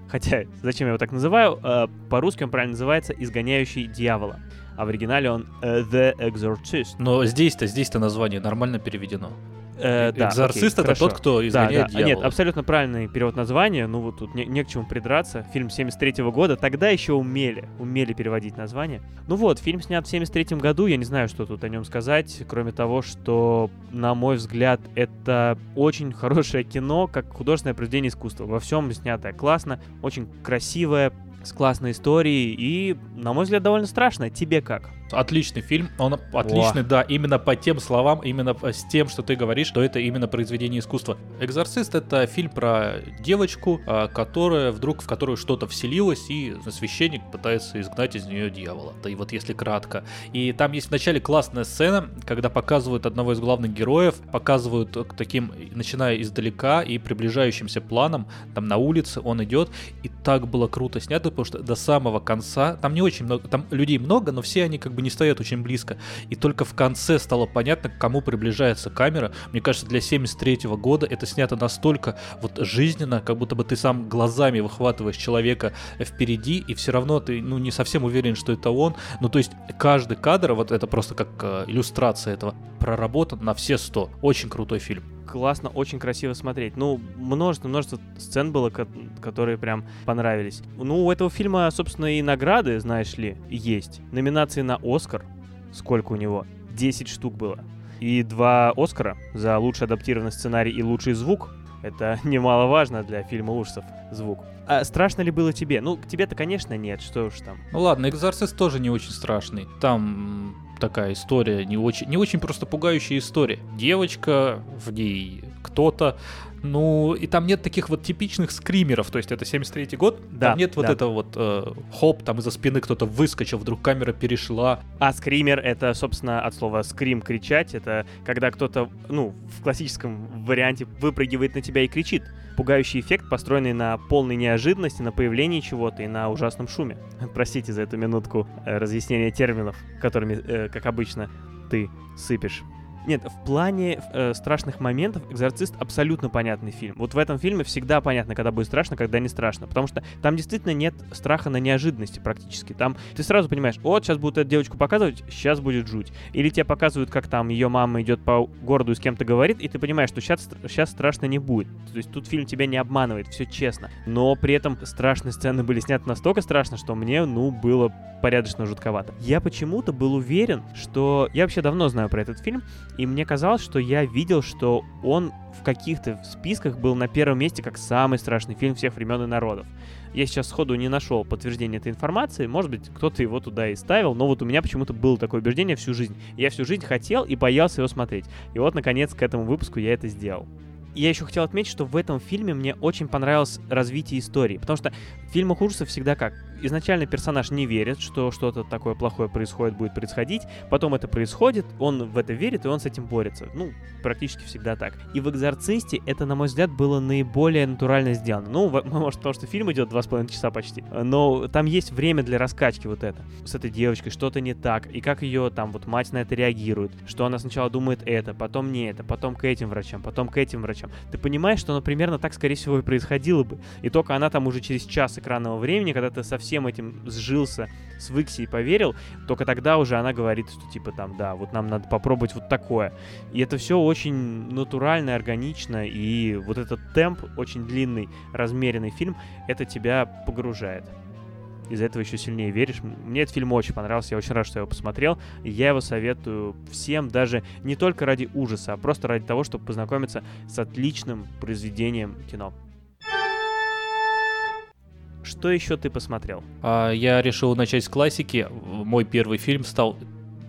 Хотя, зачем я его так называю? Э, По-русски он правильно называется «Изгоняющий дьявола». А в оригинале он э, «The Exorcist». Но здесь-то, здесь-то название нормально переведено. Э, да, Экзорцист окей, это хорошо. тот, кто Да, изгоняет да. А, Нет, абсолютно правильный перевод названия. Ну вот тут не, не к чему придраться. Фильм 73 года. Тогда еще умели, умели переводить название. Ну вот, фильм снят в 73 году. Я не знаю, что тут о нем сказать, кроме того, что, на мой взгляд, это очень хорошее кино, как художественное произведение искусства. Во всем снятое классно, очень красивое, с классной историей и, на мой взгляд, довольно страшно. Тебе как? Отличный фильм, он отличный, да, именно по тем словам, именно с тем, что ты говоришь, что это именно произведение искусства. «Экзорцист» — это фильм про девочку, а, которая вдруг, в которую что-то вселилось, и священник пытается изгнать из нее дьявола. Да и вот если кратко. И там есть вначале классная сцена, когда показывают одного из главных героев, показывают таким, начиная издалека и приближающимся планом, там на улице он идет, и так было круто снято, потому что до самого конца, там не очень много, там людей много, но все они как бы не стоят очень близко. И только в конце стало понятно, к кому приближается камера. Мне кажется, для 73 года это снято настолько вот жизненно, как будто бы ты сам глазами выхватываешь человека впереди, и все равно ты, ну, не совсем уверен, что это он. Ну, то есть каждый кадр, вот это просто как э, иллюстрация этого, проработан на все 100. Очень крутой фильм. Классно, очень красиво смотреть. Ну, множество-множество сцен было, ко- которые прям понравились. Ну, у этого фильма, собственно, и награды, знаешь ли, есть. Номинации на Оскар. Сколько у него? 10 штук было. И два Оскара за лучший адаптированный сценарий и лучший звук. Это немаловажно для фильма ужасов. Звук. А страшно ли было тебе? Ну, тебе-то, конечно, нет. Что уж там. Ну ладно, Экзорцист тоже не очень страшный. Там такая история, не очень, не очень просто пугающая история. Девочка, в ней кто-то, ну, и там нет таких вот типичных скримеров, то есть это 73-й год, Да, там нет вот да. этого вот э, хоп, там из-за спины кто-то выскочил, вдруг камера перешла. А скример — это, собственно, от слова скрим — кричать. Это когда кто-то, ну, в классическом варианте выпрыгивает на тебя и кричит. Пугающий эффект, построенный на полной неожиданности, на появлении чего-то и на ужасном шуме. Простите за эту минутку э, разъяснения терминов, которыми, э, как обычно, ты сыпешь. Нет, в плане э, страшных моментов «Экзорцист» абсолютно понятный фильм. Вот в этом фильме всегда понятно, когда будет страшно, когда не страшно. Потому что там действительно нет страха на неожиданности практически. Там ты сразу понимаешь, вот сейчас будут эту девочку показывать, сейчас будет жуть. Или тебе показывают, как там ее мама идет по городу и с кем-то говорит, и ты понимаешь, что сейчас, сейчас страшно не будет. То есть тут фильм тебя не обманывает, все честно. Но при этом страшные сцены были сняты настолько страшно, что мне, ну, было порядочно жутковато. Я почему-то был уверен, что... Я вообще давно знаю про этот фильм, и мне казалось, что я видел, что он в каких-то списках был на первом месте как самый страшный фильм всех времен и народов. Я сейчас сходу не нашел подтверждения этой информации, может быть, кто-то его туда и ставил, но вот у меня почему-то было такое убеждение всю жизнь. Я всю жизнь хотел и боялся его смотреть. И вот, наконец, к этому выпуску я это сделал. Я еще хотел отметить, что в этом фильме мне очень понравилось развитие истории, потому что в фильмах ужасов всегда как? Изначально персонаж не верит, что что-то такое плохое происходит, будет происходить, потом это происходит, он в это верит, и он с этим борется. Ну, практически всегда так. И в «Экзорцисте» это, на мой взгляд, было наиболее натурально сделано. Ну, может, потому что фильм идет два с половиной часа почти, но там есть время для раскачки вот это. С этой девочкой что-то не так, и как ее там вот мать на это реагирует, что она сначала думает это, потом не это, потом к этим врачам, потом к этим врачам. Ты понимаешь, что оно примерно так, скорее всего, и происходило бы. И только она там уже через час экранного времени, когда ты со всем этим сжился, свыкся и поверил, только тогда уже она говорит, что типа там, да, вот нам надо попробовать вот такое. И это все очень натурально, органично, и вот этот темп, очень длинный, размеренный фильм, это тебя погружает из-за этого еще сильнее веришь. Мне этот фильм очень понравился, я очень рад, что я его посмотрел. Я его советую всем, даже не только ради ужаса, а просто ради того, чтобы познакомиться с отличным произведением кино. Что еще ты посмотрел? А, я решил начать с классики. Мой первый фильм стал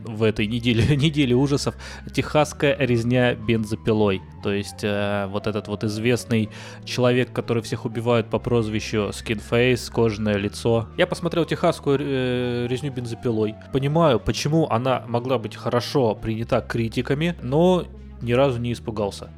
в этой неделе, неделе ужасов «Техасская резня бензопилой». То есть э, вот этот вот известный человек, который всех убивают по прозвищу Skinface, кожаное лицо. Я посмотрел «Техасскую э, резню бензопилой». Понимаю, почему она могла быть хорошо принята критиками, но ни разу не испугался.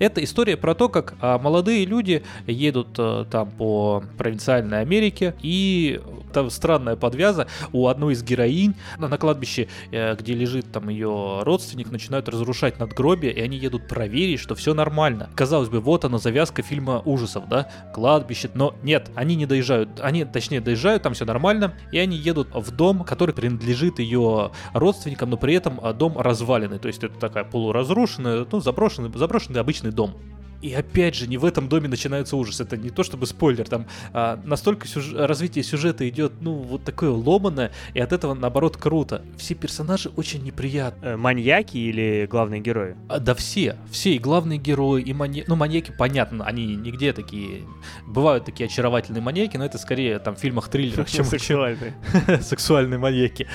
Это история про то, как а, молодые люди едут а, там по провинциальной Америке, и там странная подвяза. У одной из героинь на кладбище, а, где лежит там ее родственник, начинают разрушать надгробие, и они едут проверить, что все нормально. Казалось бы, вот она завязка фильма ужасов, да, кладбище, но нет, они не доезжают, они, точнее, доезжают, там все нормально, и они едут в дом, который принадлежит ее родственникам, но при этом дом разваленный, то есть это такая полуразрушенная, ну, заброшенный, заброшенный обычный собственный дом. И опять же, не в этом доме начинается ужас. Это не то чтобы спойлер, там а, настолько сюж... развитие сюжета идет, ну, вот такое ломаное, и от этого, наоборот, круто. Все персонажи очень неприятные. Э, маньяки или главные герои? А, да все. Все, и главные герои, и маньяки. Ну, маньяки, понятно, они нигде такие... Бывают такие очаровательные маньяки, но это скорее там в фильмах-триллерах, чем... Сексуальные. Сексуальные маньяки.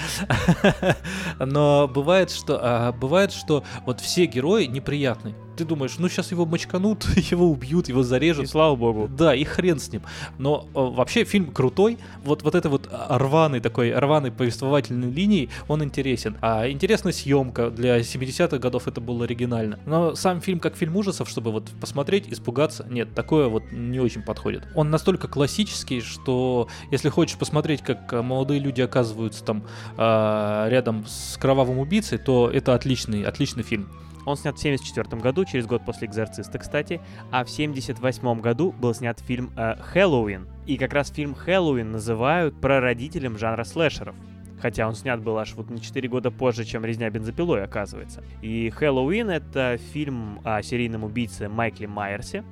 Но бывает, что... А, бывает, что вот все герои неприятные ты думаешь, ну сейчас его мочканут, его убьют, его зарежут. И слава богу. Да, и хрен с ним. Но э, вообще фильм крутой. Вот, вот это вот рваный такой, рваный повествовательной линии, он интересен. А интересная съемка для 70-х годов это было оригинально. Но сам фильм как фильм ужасов, чтобы вот посмотреть, испугаться, нет, такое вот не очень подходит. Он настолько классический, что если хочешь посмотреть, как молодые люди оказываются там э, рядом с кровавым убийцей, то это отличный, отличный фильм. Он снят в 1974 году, через год после «Экзорциста», кстати, а в 1978 году был снят фильм э, «Хэллоуин». И как раз фильм «Хэллоуин» называют прародителем жанра слэшеров. Хотя он снят был аж вот на 4 года позже, чем «Резня бензопилой», оказывается. И «Хэллоуин» — это фильм о серийном убийце Майкле Майерсе,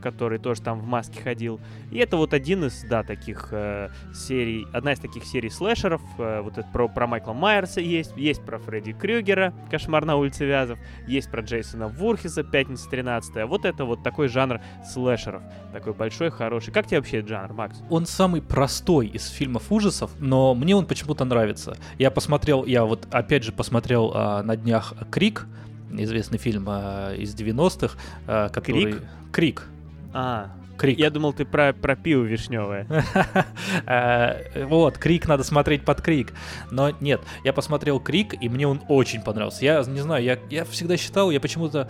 который тоже там в маске ходил. И это вот один из, да, таких э, серий, одна из таких серий слэшеров. Э, вот это про, про Майкла Майерса есть, есть про Фредди Крюгера, Кошмар на улице Вязов, есть про Джейсона Вурхиса, Пятница 13 Вот это вот такой жанр слэшеров. Такой большой, хороший. Как тебе вообще этот жанр, Макс? Он самый простой из фильмов ужасов, но мне он почему-то нравится. Я посмотрел, я вот опять же посмотрел э, на днях Крик, известный фильм э, из 90-х, э, который... Крик? Крик. А, Крик. Я думал, ты про, про пиво вишневое. Э, вот, Крик надо смотреть под Крик. Но нет, я посмотрел Крик, и мне он очень понравился. Я не знаю, я, я всегда считал, я почему-то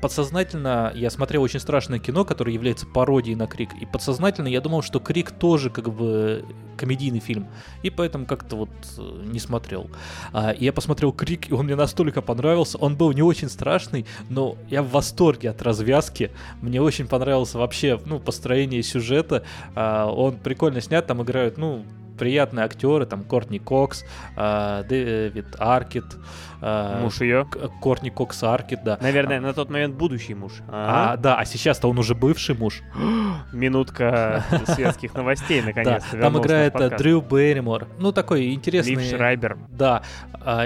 подсознательно, я смотрел очень страшное кино, которое является пародией на Крик, и подсознательно я думал, что Крик тоже как бы комедийный фильм, и поэтому как-то вот э, не смотрел. А, и я посмотрел Крик, и он мне настолько понравился, он был не очень страшный, но я в восторге от развязки, мне очень понравился вообще, ну, построение сюжета. А, он прикольно снят, там играют, ну, приятные актеры, там Кортни Кокс, э, Дэвид Аркет. Э, муж ее? Кортни Кокс Аркет, да. Наверное, на тот момент будущий муж. А, а да, а сейчас-то он уже бывший муж. Минутка светских новостей, наконец-то. Там играет Дрю Берримор. Ну, такой интересный... Лив Шрайбер. Да,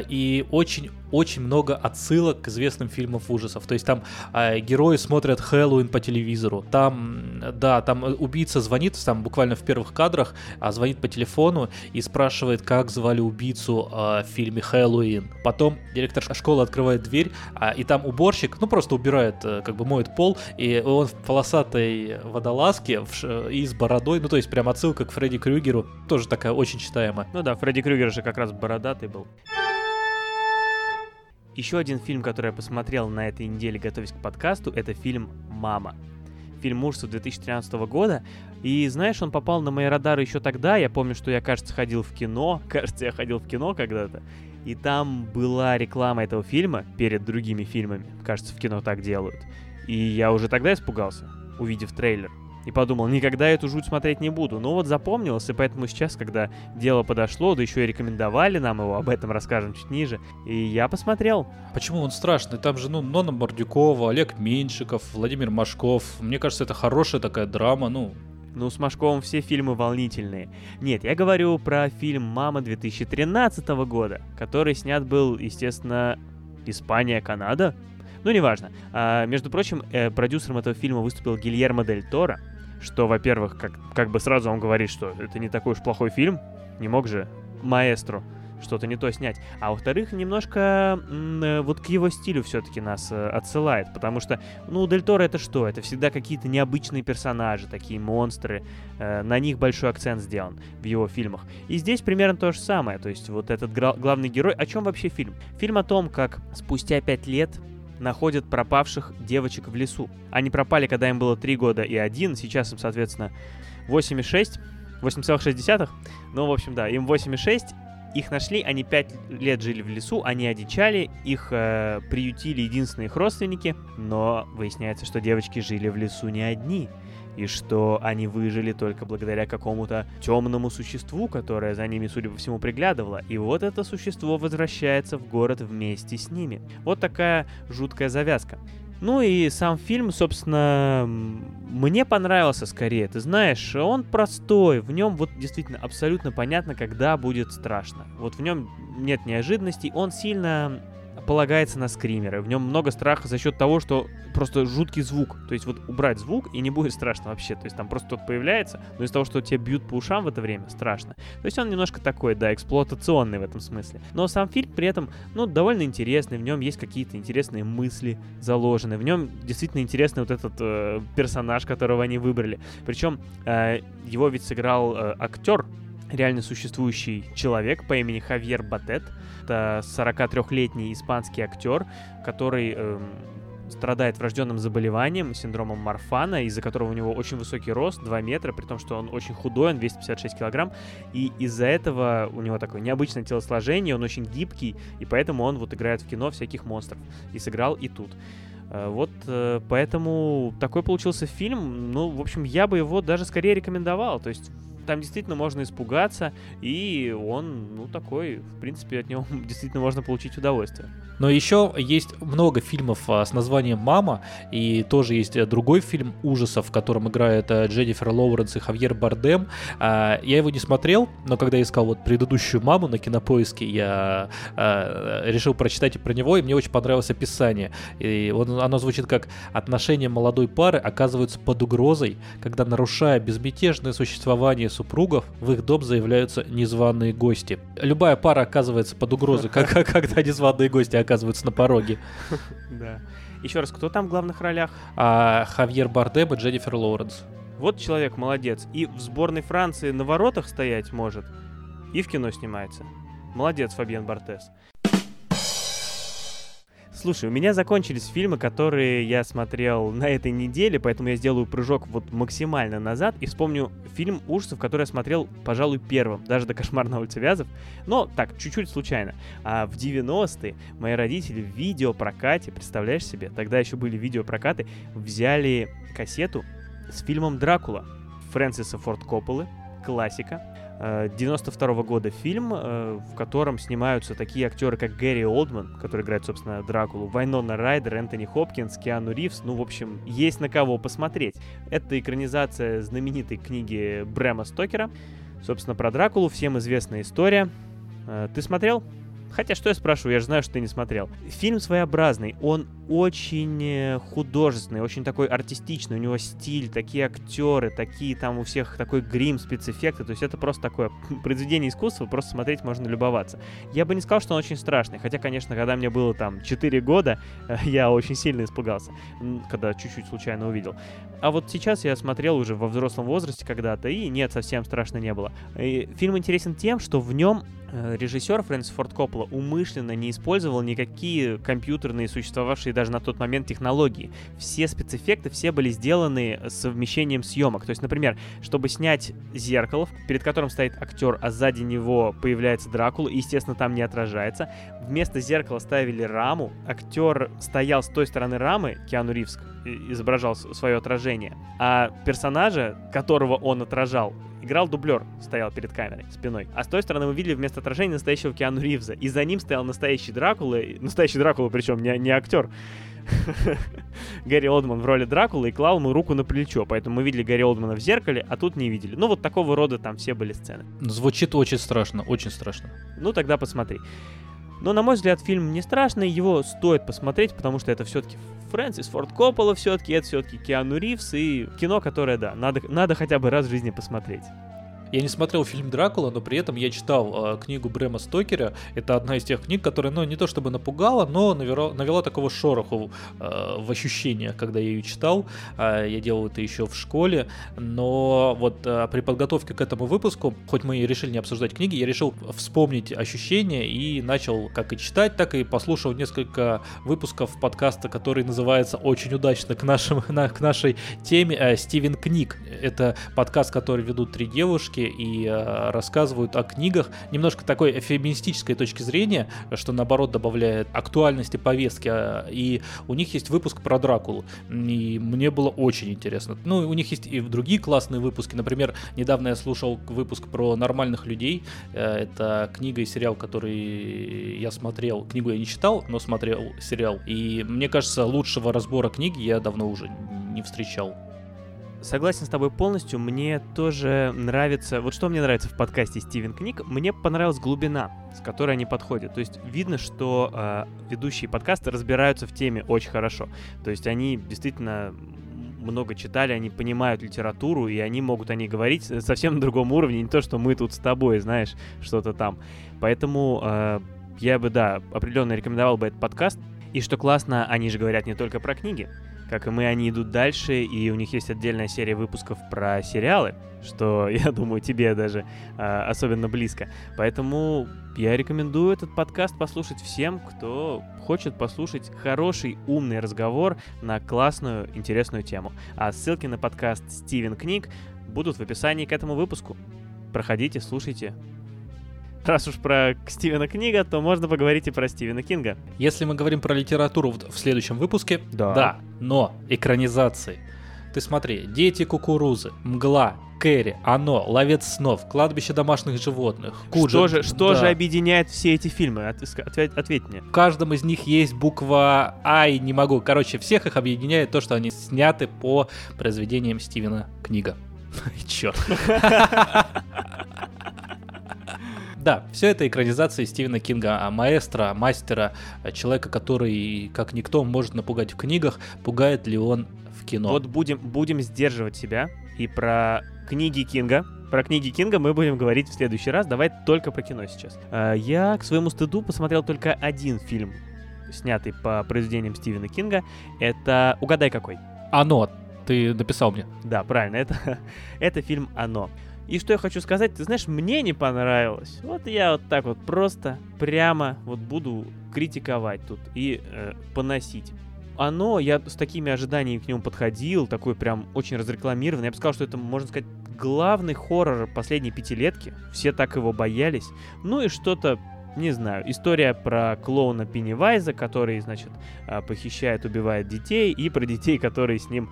и очень очень много отсылок к известным фильмам ужасов. То есть там э, герои смотрят Хэллоуин по телевизору. Там, да, там убийца звонит, там буквально в первых кадрах, а звонит по телефону и спрашивает, как звали убийцу э, в фильме Хэллоуин. Потом директор школы открывает дверь, а, и там уборщик, ну просто убирает, э, как бы моет пол, и он в полосатой водолазке в, и с бородой, ну то есть прям отсылка к Фредди Крюгеру, тоже такая очень читаемая. Ну да, Фредди Крюгер же как раз бородатый был. Еще один фильм, который я посмотрел на этой неделе, готовясь к подкасту, это фильм «Мама». Фильм ужасов 2013 года. И знаешь, он попал на мои радары еще тогда. Я помню, что я, кажется, ходил в кино. Кажется, я ходил в кино когда-то. И там была реклама этого фильма перед другими фильмами. Кажется, в кино так делают. И я уже тогда испугался, увидев трейлер и подумал, никогда эту жуть смотреть не буду. Ну вот запомнилось, и поэтому сейчас, когда дело подошло, да еще и рекомендовали нам его, об этом расскажем чуть ниже, и я посмотрел. Почему он страшный? Там же, ну, Нона Мордюкова, Олег Меньшиков, Владимир Машков. Мне кажется, это хорошая такая драма, ну, ну, с Машковым все фильмы волнительные. Нет, я говорю про фильм «Мама» 2013 года, который снят был, естественно, Испания, Канада. Ну, неважно. А, между прочим, э, продюсером этого фильма выступил Гильермо Дель Торо, что, во-первых, как, как бы сразу он говорит, что это не такой уж плохой фильм, не мог же маэстро что-то не то снять. А во-вторых, немножко э, вот к его стилю все-таки нас э, отсылает, потому что, ну, Дель Торо это что? Это всегда какие-то необычные персонажи, такие монстры, э, на них большой акцент сделан в его фильмах. И здесь примерно то же самое, то есть вот этот главный герой, о чем вообще фильм? Фильм о том, как спустя пять лет находят пропавших девочек в лесу. Они пропали, когда им было 3 года и 1, сейчас им, соответственно, 8,6, 8,6. Ну, в общем, да, им 8,6. Их нашли, они 5 лет жили в лесу, они одичали, их э, приютили единственные их родственники, но выясняется, что девочки жили в лесу не одни и что они выжили только благодаря какому-то темному существу, которое за ними, судя по всему, приглядывало. И вот это существо возвращается в город вместе с ними. Вот такая жуткая завязка. Ну и сам фильм, собственно, мне понравился скорее. Ты знаешь, он простой, в нем вот действительно абсолютно понятно, когда будет страшно. Вот в нем нет неожиданностей, он сильно полагается на скримеры. В нем много страха за счет того, что просто жуткий звук. То есть вот убрать звук и не будет страшно вообще. То есть там просто кто-то появляется, но из-за того, что тебе бьют по ушам в это время, страшно. То есть он немножко такой, да, эксплуатационный в этом смысле. Но сам фильм при этом, ну, довольно интересный. В нем есть какие-то интересные мысли заложены. В нем действительно интересный вот этот э, персонаж, которого они выбрали. Причем э, его ведь сыграл э, актер, реально существующий человек по имени Хавьер Батет. Это 43-летний испанский актер, который э, страдает врожденным заболеванием, синдромом Марфана, из-за которого у него очень высокий рост, 2 метра, при том, что он очень худой, он 256 килограмм, и из-за этого у него такое необычное телосложение, он очень гибкий, и поэтому он вот играет в кино всяких монстров, и сыграл и тут. Э, вот э, поэтому такой получился фильм. Ну, в общем, я бы его даже скорее рекомендовал. То есть там действительно можно испугаться, и он, ну, такой, в принципе, от него действительно можно получить удовольствие. Но еще есть много фильмов а, с названием «Мама», и тоже есть э, другой фильм ужасов, в котором играют э, Дженнифер Лоуренс и Хавьер Бардем. А, я его не смотрел, но когда искал вот предыдущую «Маму» на Кинопоиске, я а, решил прочитать про него, и мне очень понравилось описание. И он, оно звучит как «Отношения молодой пары оказываются под угрозой, когда, нарушая безмятежное существование супругов, в их дом заявляются незваные гости». Любая пара оказывается под угрозой, когда незваные гости оказываются на пороге. Да. Еще раз, кто там в главных ролях? А, Хавьер Бардем и Дженнифер Лоуренс. Вот человек молодец. И в сборной Франции на воротах стоять может. И в кино снимается. Молодец, Фабиан Бартес. Слушай, у меня закончились фильмы, которые я смотрел на этой неделе, поэтому я сделаю прыжок вот максимально назад и вспомню фильм ужасов, который я смотрел, пожалуй, первым, даже до «Кошмар на улице Вязов», но так, чуть-чуть случайно. А в 90-е мои родители в видеопрокате, представляешь себе, тогда еще были видеопрокаты, взяли кассету с фильмом «Дракула» Фрэнсиса Форд Копполы, классика, 92 -го года фильм, э, в котором снимаются такие актеры, как Гэри Олдман, который играет, собственно, Дракулу, Вайнона Райдер, Энтони Хопкинс, Киану Ривз. Ну, в общем, есть на кого посмотреть. Это экранизация знаменитой книги Брэма Стокера. Собственно, про Дракулу всем известная история. Э, ты смотрел? Хотя, что я спрашиваю, я же знаю, что ты не смотрел. Фильм своеобразный, он очень э, художественный, очень такой артистичный, у него стиль, такие актеры, такие там у всех такой грим, спецэффекты, то есть это просто такое произведение искусства, просто смотреть можно любоваться. Я бы не сказал, что он очень страшный, хотя, конечно, когда мне было там 4 года, я очень сильно испугался, когда чуть-чуть случайно увидел. А вот сейчас я смотрел уже во взрослом возрасте когда-то, и нет, совсем страшно не было. И фильм интересен тем, что в нем э, режиссер Фрэнсис Форд Коппола умышленно не использовал никакие компьютерные, существовавшие даже на тот момент технологии. Все спецэффекты, все были сделаны совмещением съемок. То есть, например, чтобы снять зеркало, перед которым стоит актер, а сзади него появляется Дракула, и, естественно, там не отражается, вместо зеркала ставили раму, актер стоял с той стороны рамы, Киану Ривз изображал свое отражение, а персонажа, которого он отражал, играл дублер, стоял перед камерой спиной. А с той стороны мы видели вместо отражения настоящего Киану Ривза. И за ним стоял настоящий Дракула, настоящий Дракула, причем не, не актер. Гарри Олдман в роли Дракулы и клал ему руку на плечо. Поэтому мы видели Гарри Олдмана в зеркале, а тут не видели. Ну, вот такого рода там все были сцены. Звучит очень страшно, очень страшно. Ну, тогда посмотри. Но, на мой взгляд, фильм не страшный, его стоит посмотреть, потому что это все-таки Фрэнсис Форд Коппола все-таки, это все-таки Киану Ривз и кино, которое, да, надо, надо хотя бы раз в жизни посмотреть. Я не смотрел фильм Дракула, но при этом я читал э, книгу Брэма Стокера. Это одна из тех книг, которая, ну, не то чтобы напугала, но навела, навела такого шороху э, в ощущениях, когда я ее читал. Э, я делал это еще в школе. Но вот э, при подготовке к этому выпуску, хоть мы и решили не обсуждать книги, я решил вспомнить ощущения и начал как и читать, так и послушал несколько выпусков подкаста, который называется очень удачно к, нашим, на, к нашей теме э, Стивен Книг. Это подкаст, который ведут три девушки книжки и э, рассказывают о книгах немножко такой феминистической точки зрения, что наоборот добавляет актуальности повестки. А, и у них есть выпуск про Дракулу. И мне было очень интересно. Ну, у них есть и другие классные выпуски. Например, недавно я слушал выпуск про нормальных людей. Э, это книга и сериал, который я смотрел. Книгу я не читал, но смотрел сериал. И мне кажется, лучшего разбора книги я давно уже не встречал. Согласен с тобой полностью. Мне тоже нравится... Вот что мне нравится в подкасте Стивен Книг, мне понравилась глубина, с которой они подходят. То есть видно, что э, ведущие подкаста разбираются в теме очень хорошо. То есть они действительно много читали, они понимают литературу, и они могут о ней говорить совсем на другом уровне, не то, что мы тут с тобой, знаешь, что-то там. Поэтому э, я бы, да, определенно рекомендовал бы этот подкаст. И что классно, они же говорят не только про книги, как и мы, они идут дальше, и у них есть отдельная серия выпусков про сериалы, что, я думаю, тебе даже э, особенно близко. Поэтому я рекомендую этот подкаст послушать всем, кто хочет послушать хороший, умный разговор на классную, интересную тему. А ссылки на подкаст Стивен Книг будут в описании к этому выпуску. Проходите, слушайте, раз уж про Стивена Книга, то можно поговорить и про Стивена Кинга. Если мы говорим про литературу в следующем выпуске, да, да но экранизации. Ты смотри, «Дети кукурузы», «Мгла», Кэрри, Оно, Ловец снов, Кладбище домашних животных, Куджи. Что же, что да. же объединяет все эти фильмы? От, ответь, ответь мне. В каждом из них есть буква А и не могу. Короче, всех их объединяет то, что они сняты по произведениям Стивена Книга. Черт. Да, все это экранизация Стивена Кинга, маэстро, мастера, человека, который, как никто, может напугать в книгах, пугает ли он в кино. Вот будем, будем сдерживать себя и про книги Кинга, про книги Кинга мы будем говорить в следующий раз. Давай только про кино сейчас. А, я, к своему стыду, посмотрел только один фильм, снятый по произведениям Стивена Кинга. Это «Угадай какой». «Оно». Ты написал мне. Да, правильно. Это, это фильм «Оно». И что я хочу сказать, ты знаешь, мне не понравилось. Вот я вот так вот просто прямо вот буду критиковать тут и э, поносить. Оно, я с такими ожиданиями к нему подходил, такой прям очень разрекламированный. Я бы сказал, что это, можно сказать, главный хоррор последней пятилетки. Все так его боялись. Ну и что-то не знаю, история про клоуна Пеннивайза, который, значит, э, похищает, убивает детей, и про детей, которые с ним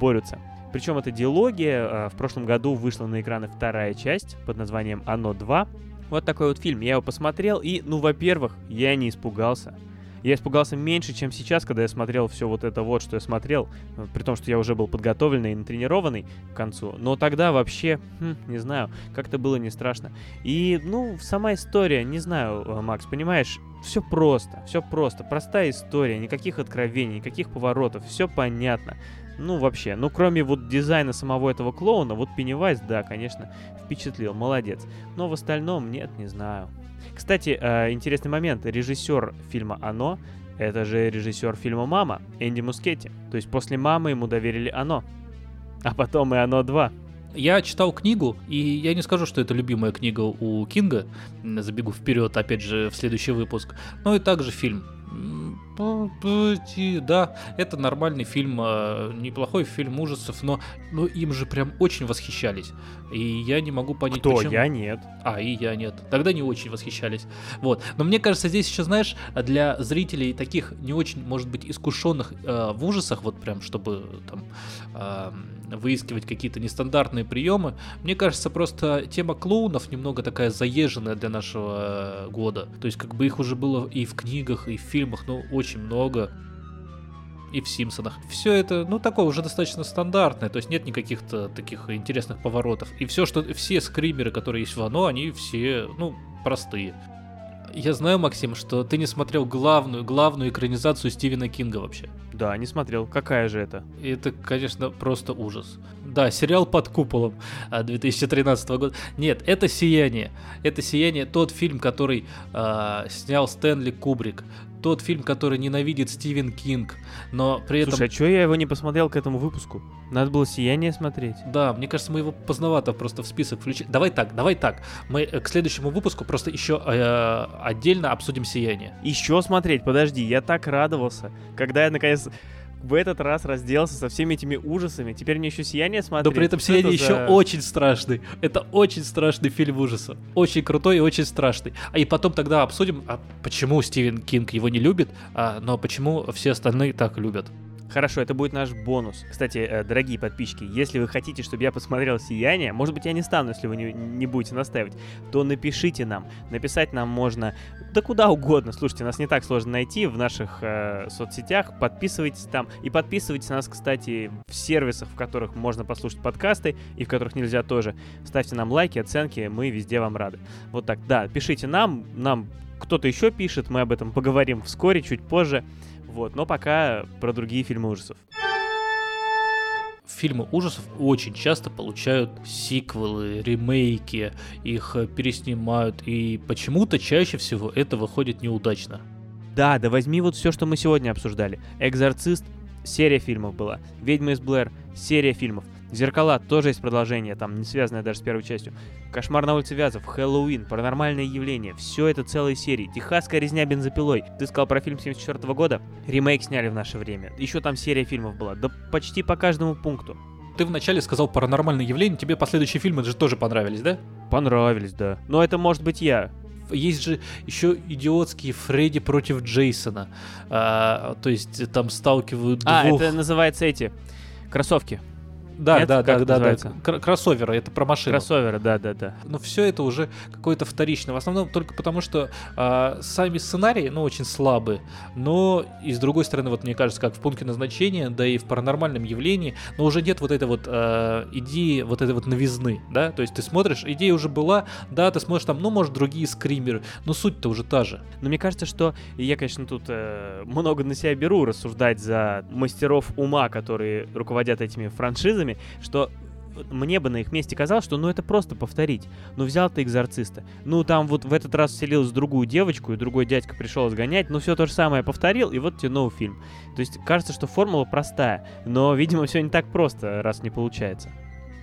борются. Причем эта диалогия. А, в прошлом году вышла на экраны вторая часть под названием «Оно 2». Вот такой вот фильм. Я его посмотрел, и, ну, во-первых, я не испугался. Я испугался меньше, чем сейчас, когда я смотрел все вот это вот, что я смотрел, э, при том, что я уже был подготовленный и натренированный к концу. Но тогда вообще, хм, не знаю, как-то было не страшно. И, ну, сама история, не знаю, э, Макс, понимаешь, все просто, все просто, простая история, никаких откровений, никаких поворотов, все понятно. Ну, вообще, ну, кроме вот дизайна самого этого клоуна, вот Пеннивайз, да, конечно, впечатлил, молодец. Но в остальном, нет, не знаю. Кстати, э, интересный момент. Режиссер фильма «Оно» — это же режиссер фильма «Мама» Энди Мускетти. То есть после «Мамы» ему доверили «Оно». А потом и «Оно 2». Я читал книгу, и я не скажу, что это любимая книга у Кинга. Забегу вперед, опять же, в следующий выпуск. Но и также фильм. Да, это нормальный фильм, а, неплохой фильм ужасов, но, но им же прям очень восхищались. И я не могу понять, Кто? почему. Я нет. А, и я нет. Тогда не очень восхищались. Вот. Но мне кажется, здесь еще, знаешь, для зрителей таких не очень, может быть, искушенных э, в ужасах, вот прям, чтобы там э, выискивать какие-то нестандартные приемы, мне кажется, просто тема клоунов немного такая заезженная для нашего э, года. То есть, как бы их уже было и в книгах, и в фильмах, ну, очень много и в Симпсонах. Все это, ну, такое уже достаточно стандартное, то есть нет никаких-то таких интересных поворотов. И все, что все скримеры, которые есть в оно, они все, ну, простые. Я знаю, Максим, что ты не смотрел главную, главную экранизацию Стивена Кинга вообще. Да, не смотрел. Какая же это? Это, конечно, просто ужас. Да, сериал «Под куполом» 2013 года. Нет, это «Сияние». Это «Сияние» тот фильм, который э, снял Стэнли Кубрик тот фильм, который ненавидит Стивен Кинг, но при этом... Слушай, а что я его не посмотрел к этому выпуску? Надо было «Сияние» смотреть. Да, мне кажется, мы его поздновато просто в список включили. Давай так, давай так. Мы э, к следующему выпуску просто еще э, отдельно обсудим «Сияние». Еще смотреть? Подожди, я так радовался, когда я наконец в этот раз разделался со всеми этими ужасами. Теперь мне еще «Сияние» смотреть. Но при этом «Сияние» еще за... очень страшный. Это очень страшный фильм ужаса. Очень крутой и очень страшный. А и потом тогда обсудим, а почему Стивен Кинг его не любит, а, но почему все остальные так любят. Хорошо, это будет наш бонус. Кстати, э, дорогие подписчики, если вы хотите, чтобы я посмотрел «Сияние», может быть, я не стану, если вы не, не будете настаивать, то напишите нам. Написать нам можно да куда угодно. Слушайте, нас не так сложно найти в наших э, соцсетях. Подписывайтесь там. И подписывайтесь на нас, кстати, в сервисах, в которых можно послушать подкасты и в которых нельзя тоже. Ставьте нам лайки, оценки, мы везде вам рады. Вот так, да, пишите нам, нам кто-то еще пишет, мы об этом поговорим вскоре, чуть позже. Вот, но пока про другие фильмы ужасов. Фильмы ужасов очень часто получают сиквелы, ремейки, их переснимают, и почему-то чаще всего это выходит неудачно. Да, да возьми вот все, что мы сегодня обсуждали. Экзорцист, серия фильмов была. Ведьма из Блэр, серия фильмов. Зеркала тоже есть продолжение, там не связанное даже с первой частью. Кошмар на улице Вязов, Хэллоуин, паранормальное явление, все это целые серии. Техасская резня бензопилой. Ты сказал про фильм 74 года? Ремейк сняли в наше время. Еще там серия фильмов была. Да почти по каждому пункту. Ты вначале сказал паранормальное явление, тебе последующие фильмы же тоже понравились, да? Понравились, да. Но это может быть я есть же еще идиотские Фредди против Джейсона. А, то есть там сталкивают а, двух... А, это называется эти кроссовки. Да, Нет? да, как да, да, да. Кроссоверы, это про машину. Кроссоверы, да, да, да. Но все это уже какое-то вторичное. В основном только потому, что а, сами сценарии, ну, очень слабые. Но и с другой стороны, вот мне кажется, как в пункте назначения, да и в паранормальном явлении, но уже нет вот этой вот а, идеи, вот этой вот новизны, да. То есть ты смотришь, идея уже была, да, ты смотришь там, ну, может, другие скримеры, но суть-то уже та же. Но мне кажется, что я, конечно, тут э, много на себя беру рассуждать за мастеров ума, которые руководят этими франшизами фильмами, что мне бы на их месте казалось, что ну это просто повторить. Ну взял ты экзорциста. Ну там вот в этот раз вселилась другую девочку, и другой дядька пришел сгонять. Ну все то же самое повторил, и вот тебе новый фильм. То есть кажется, что формула простая, но, видимо, все не так просто, раз не получается.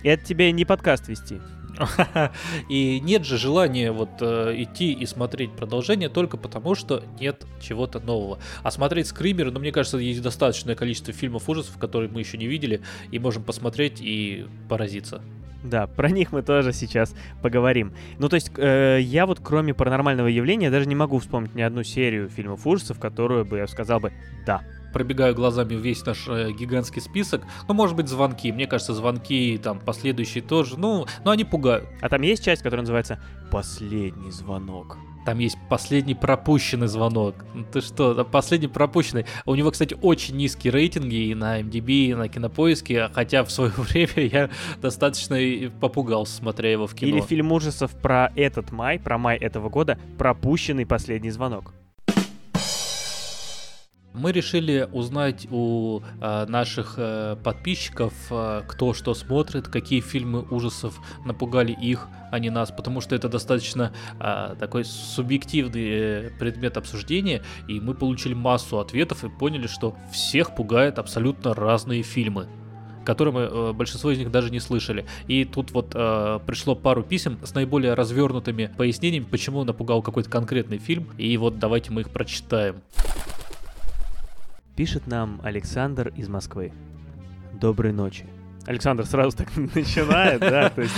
И это тебе не подкаст вести. И нет же желания вот э, идти и смотреть продолжение только потому, что нет чего-то нового. А смотреть скримеры, ну, мне кажется, есть достаточное количество фильмов ужасов, которые мы еще не видели, и можем посмотреть и поразиться. Да, про них мы тоже сейчас поговорим. Ну, то есть, э, я вот кроме паранормального явления даже не могу вспомнить ни одну серию фильмов ужасов, которую бы я сказал бы «да, пробегаю глазами весь наш э, гигантский список. Ну, может быть, звонки. Мне кажется, звонки там последующие тоже. Ну, но они пугают. А там есть часть, которая называется «Последний звонок». Там есть последний пропущенный звонок. Ну ты что, последний пропущенный. У него, кстати, очень низкие рейтинги и на MDB, и на Кинопоиске, хотя в свое время я достаточно попугался, смотря его в кино. Или фильм ужасов про этот май, про май этого года, пропущенный последний звонок. Мы решили узнать у э, наших э, подписчиков, э, кто что смотрит, какие фильмы ужасов напугали их, а не нас, потому что это достаточно э, такой субъективный э, предмет обсуждения, и мы получили массу ответов и поняли, что всех пугает абсолютно разные фильмы которые мы э, большинство из них даже не слышали. И тут вот э, пришло пару писем с наиболее развернутыми пояснениями, почему напугал какой-то конкретный фильм. И вот давайте мы их прочитаем. Пишет нам Александр из Москвы. Доброй ночи. Александр сразу так начинает, да, то есть...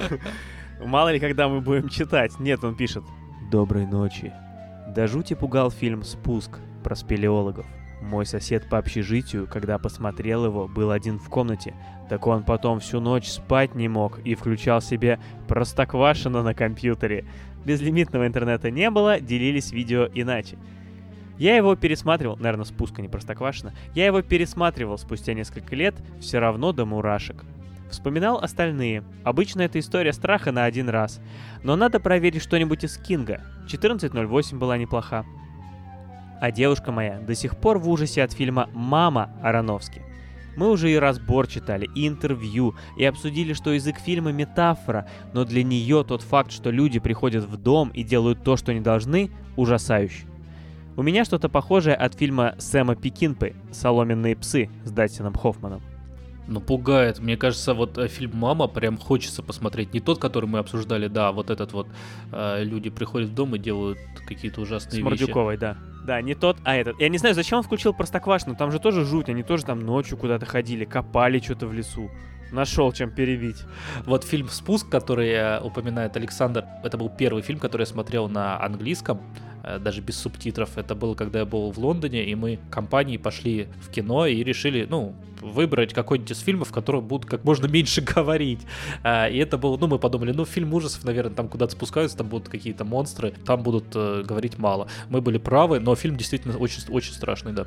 Мало ли, когда мы будем читать. Нет, он пишет. Доброй ночи. До жути пугал фильм «Спуск» про спелеологов. Мой сосед по общежитию, когда посмотрел его, был один в комнате. Так он потом всю ночь спать не мог и включал себе простоквашино на компьютере. Безлимитного интернета не было, делились видео иначе. Я его пересматривал, наверное, спуска не простоквашино, я его пересматривал спустя несколько лет, все равно до мурашек. Вспоминал остальные. Обычно это история страха на один раз. Но надо проверить что-нибудь из Кинга. 14.08 была неплоха. А девушка моя до сих пор в ужасе от фильма «Мама» Ароновски. Мы уже и разбор читали, и интервью, и обсудили, что язык фильма — метафора, но для нее тот факт, что люди приходят в дом и делают то, что не должны, ужасающий. У меня что-то похожее от фильма Сэма Пекинпы «Соломенные псы» с Дастином Хоффманом. Ну, пугает. Мне кажется, вот э, фильм «Мама» прям хочется посмотреть. Не тот, который мы обсуждали, да, вот этот вот. Э, люди приходят в дом и делают какие-то ужасные С Мордюковой, вещи. да. Да, не тот, а этот. Я не знаю, зачем он включил Простоквашину. Там же тоже жуть. Они тоже там ночью куда-то ходили, копали что-то в лесу. Нашел, чем перебить. Вот фильм «Спуск», который э, упоминает Александр, это был первый фильм, который я смотрел на английском. Э, даже без субтитров. Это было, когда я был в Лондоне, и мы компанией пошли в кино и решили, ну, выбрать какой-нибудь из фильмов, в котором будут как можно меньше говорить. Э, и это было, ну, мы подумали, ну, фильм ужасов, наверное, там куда-то спускаются, там будут какие-то монстры, там будут говорить мало. Мы были правы, но фильм действительно очень, очень страшный, да.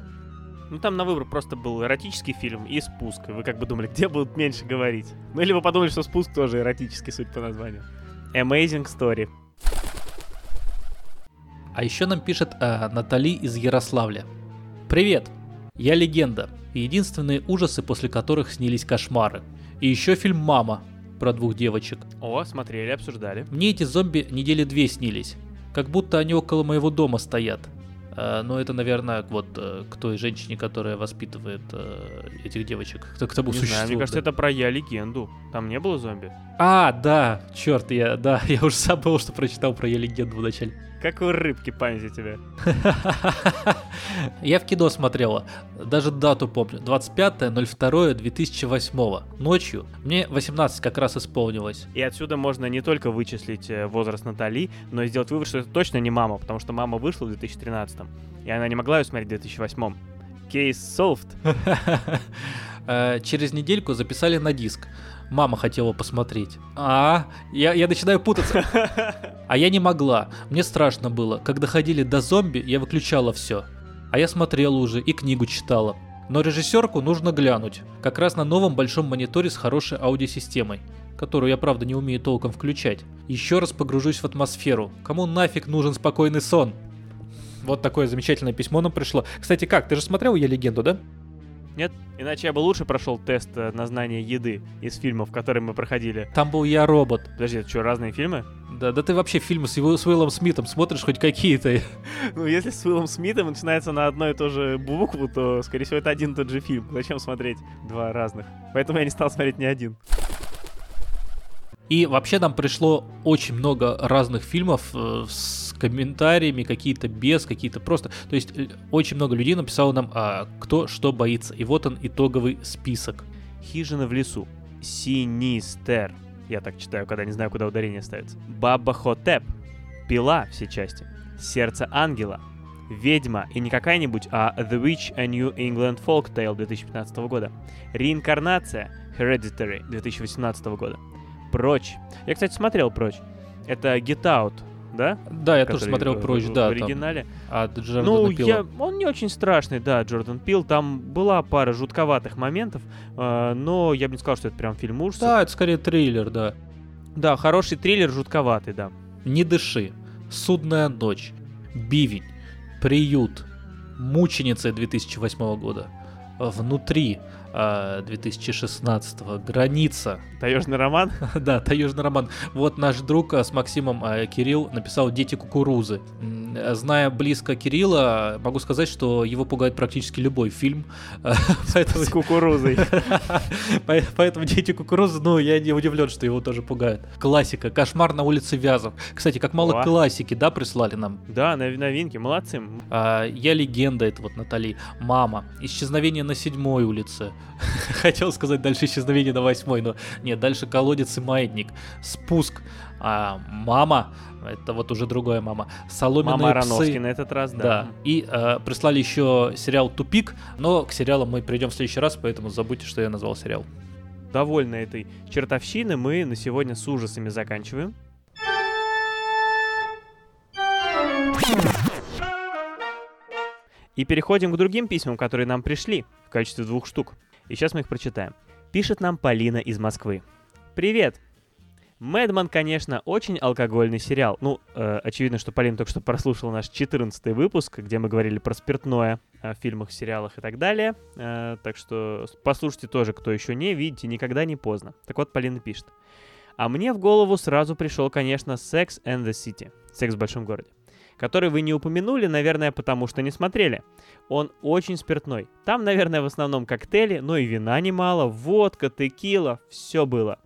Ну, там на выбор просто был эротический фильм и спуск. Вы как бы думали, где будут меньше говорить? Ну, или вы подумали, что спуск тоже эротический, суть по названию. Amazing Story. А еще нам пишет э, Натали из Ярославля. Привет, я легенда. Единственные ужасы, после которых снились кошмары. И еще фильм «Мама» про двух девочек. О, смотрели, обсуждали. Мне эти зомби недели две снились. Как будто они около моего дома стоят. Э, но это, наверное, вот э, к той женщине, которая воспитывает э, этих девочек. Кто, кто не знаю, мне кажется, да. это про «Я легенду». Там не было зомби? А, да, черт, я, да, я уже забыл, что прочитал про «Я легенду» в начале. Как у рыбки память у тебя. Я в кино смотрела, даже дату помню, 25.02.2008, ночью. Мне 18 как раз исполнилось. И отсюда можно не только вычислить э, возраст Натали, но и сделать вывод, что это точно не мама, потому что мама вышла в 2013, и она не могла ее смотреть в 2008. Кейс solved. Э, через недельку записали на диск мама хотела посмотреть. А, я, я начинаю путаться. А я не могла. Мне страшно было. Когда ходили до зомби, я выключала все. А я смотрела уже и книгу читала. Но режиссерку нужно глянуть. Как раз на новом большом мониторе с хорошей аудиосистемой которую я правда не умею толком включать. Еще раз погружусь в атмосферу. Кому нафиг нужен спокойный сон? Вот такое замечательное письмо нам пришло. Кстати, как, ты же смотрел «Я легенду», да? Нет? Иначе я бы лучше прошел тест э, на знание еды из фильмов, которые мы проходили. Там был «Я робот». Подожди, это что, разные фильмы? Да, да ты вообще фильмы с, его, с Уиллом Смитом смотришь хоть какие-то? Ну, если с Уиллом Смитом начинается на одну и ту же букву, то, скорее всего, это один и тот же фильм. Зачем смотреть два разных? Поэтому я не стал смотреть ни один. И вообще нам пришло очень много разных фильмов э, с комментариями, какие-то без, какие-то просто. То есть э, очень много людей написало нам, а, кто что боится. И вот он итоговый список. Хижина в лесу. Синистер. Я так читаю, когда не знаю, куда ударение ставится. Баба Хотеп. Пила все части. Сердце ангела. Ведьма, и не какая-нибудь, а The Witch A New England Folk Tale 2015 года. Реинкарнация Hereditary 2018 года. Прочь. Я, кстати, смотрел Прочь. Это Get Out да? Да, я тоже смотрел в- «Прочь», в- да. В там, оригинале. от Джордана Ну, Пила. я, он не очень страшный, да, Джордан Пил. Там была пара жутковатых моментов, э, но я бы не сказал, что это прям фильм ужасов. Да, это скорее триллер, да. Да, хороший триллер, жутковатый, да. «Не дыши», «Судная ночь», «Бивень», «Приют», «Мученица» 2008 года, «Внутри» 2016, «Граница», Таежный роман. да, таежный роман. Вот наш друг а, с Максимом а, Кирилл написал «Дети кукурузы». А, Зная близко Кирилла, могу сказать, что его пугает практически любой фильм. Поэтому С кукурузой. По- Поэтому дети кукурузы, ну, я не удивлен, что его тоже пугает. Классика. Кошмар на улице Вязов. Кстати, как мало О. классики, да, прислали нам. Да, нов- новинки, молодцы. А, я легенда, это вот Натали. Мама. Исчезновение на седьмой улице. Хотел сказать дальше исчезновение на восьмой, но нет, дальше колодец и маятник. Спуск. А, мама. Это вот уже другая мама. Соломенные Мама псы. Ароновский на этот раз, Да. да. И э, прислали еще сериал Тупик, но к сериалам мы придем в следующий раз, поэтому забудьте, что я назвал сериал. Довольны этой чертовщины, мы на сегодня с ужасами заканчиваем. И переходим к другим письмам, которые нам пришли в качестве двух штук. И сейчас мы их прочитаем. Пишет нам Полина из Москвы. Привет! Мэдман, конечно, очень алкогольный сериал. Ну, э, очевидно, что Полина только что прослушала наш 14 выпуск, где мы говорили про спиртное э, в фильмах, сериалах и так далее. Э, так что послушайте тоже, кто еще не, видите, никогда не поздно. Так вот, Полина пишет. А мне в голову сразу пришел, конечно, Sex and the City. Секс в большом городе. Который вы не упомянули, наверное, потому что не смотрели. Он очень спиртной. Там, наверное, в основном коктейли, но и вина немало, водка, текила, все было.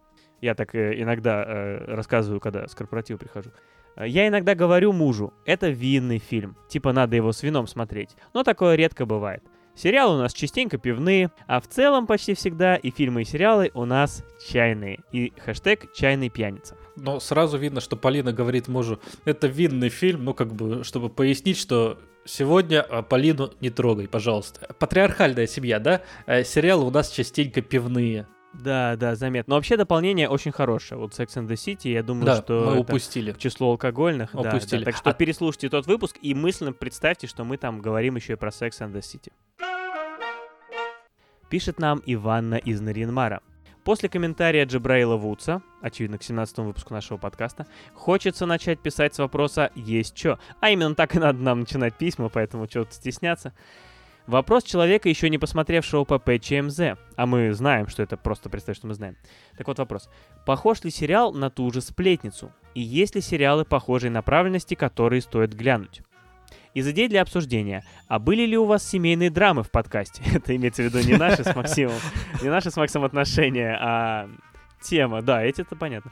Я так э, иногда э, рассказываю, когда с корпоратива прихожу. Э, Я иногда говорю мужу, это винный фильм, типа надо его с вином смотреть, но такое редко бывает. Сериалы у нас частенько пивные, а в целом почти всегда и фильмы, и сериалы у нас чайные. И хэштег «чайный пьяница». Но сразу видно, что Полина говорит мужу, это винный фильм, ну как бы, чтобы пояснить, что сегодня а, Полину не трогай, пожалуйста. Патриархальная семья, да? Э, Сериалы у нас частенько пивные. Да, да, заметно. Но вообще дополнение очень хорошее. Вот Sex and the City, я думаю, да, что мы упустили. к числу алкогольных. да, да. Упустили. Так что А- переслушайте тот выпуск и мысленно представьте, что мы там говорим еще и про Sex and the City. Пишет нам Иванна из Наринмара. После комментария Джабраила Вудса, очевидно, к 17 выпуску нашего подкаста, хочется начать писать с вопроса «Есть чё?». А именно так и надо нам начинать письма, поэтому чего-то стесняться. Вопрос человека, еще не посмотревшего ПП ЧМЗ. А мы знаем, что это просто представь, что мы знаем. Так вот вопрос. Похож ли сериал на ту же сплетницу? И есть ли сериалы похожей направленности, которые стоит глянуть? Из идей для обсуждения. А были ли у вас семейные драмы в подкасте? Это имеется в виду не наши с Максимом, не наши с Максом отношения, а тема. Да, эти-то понятно.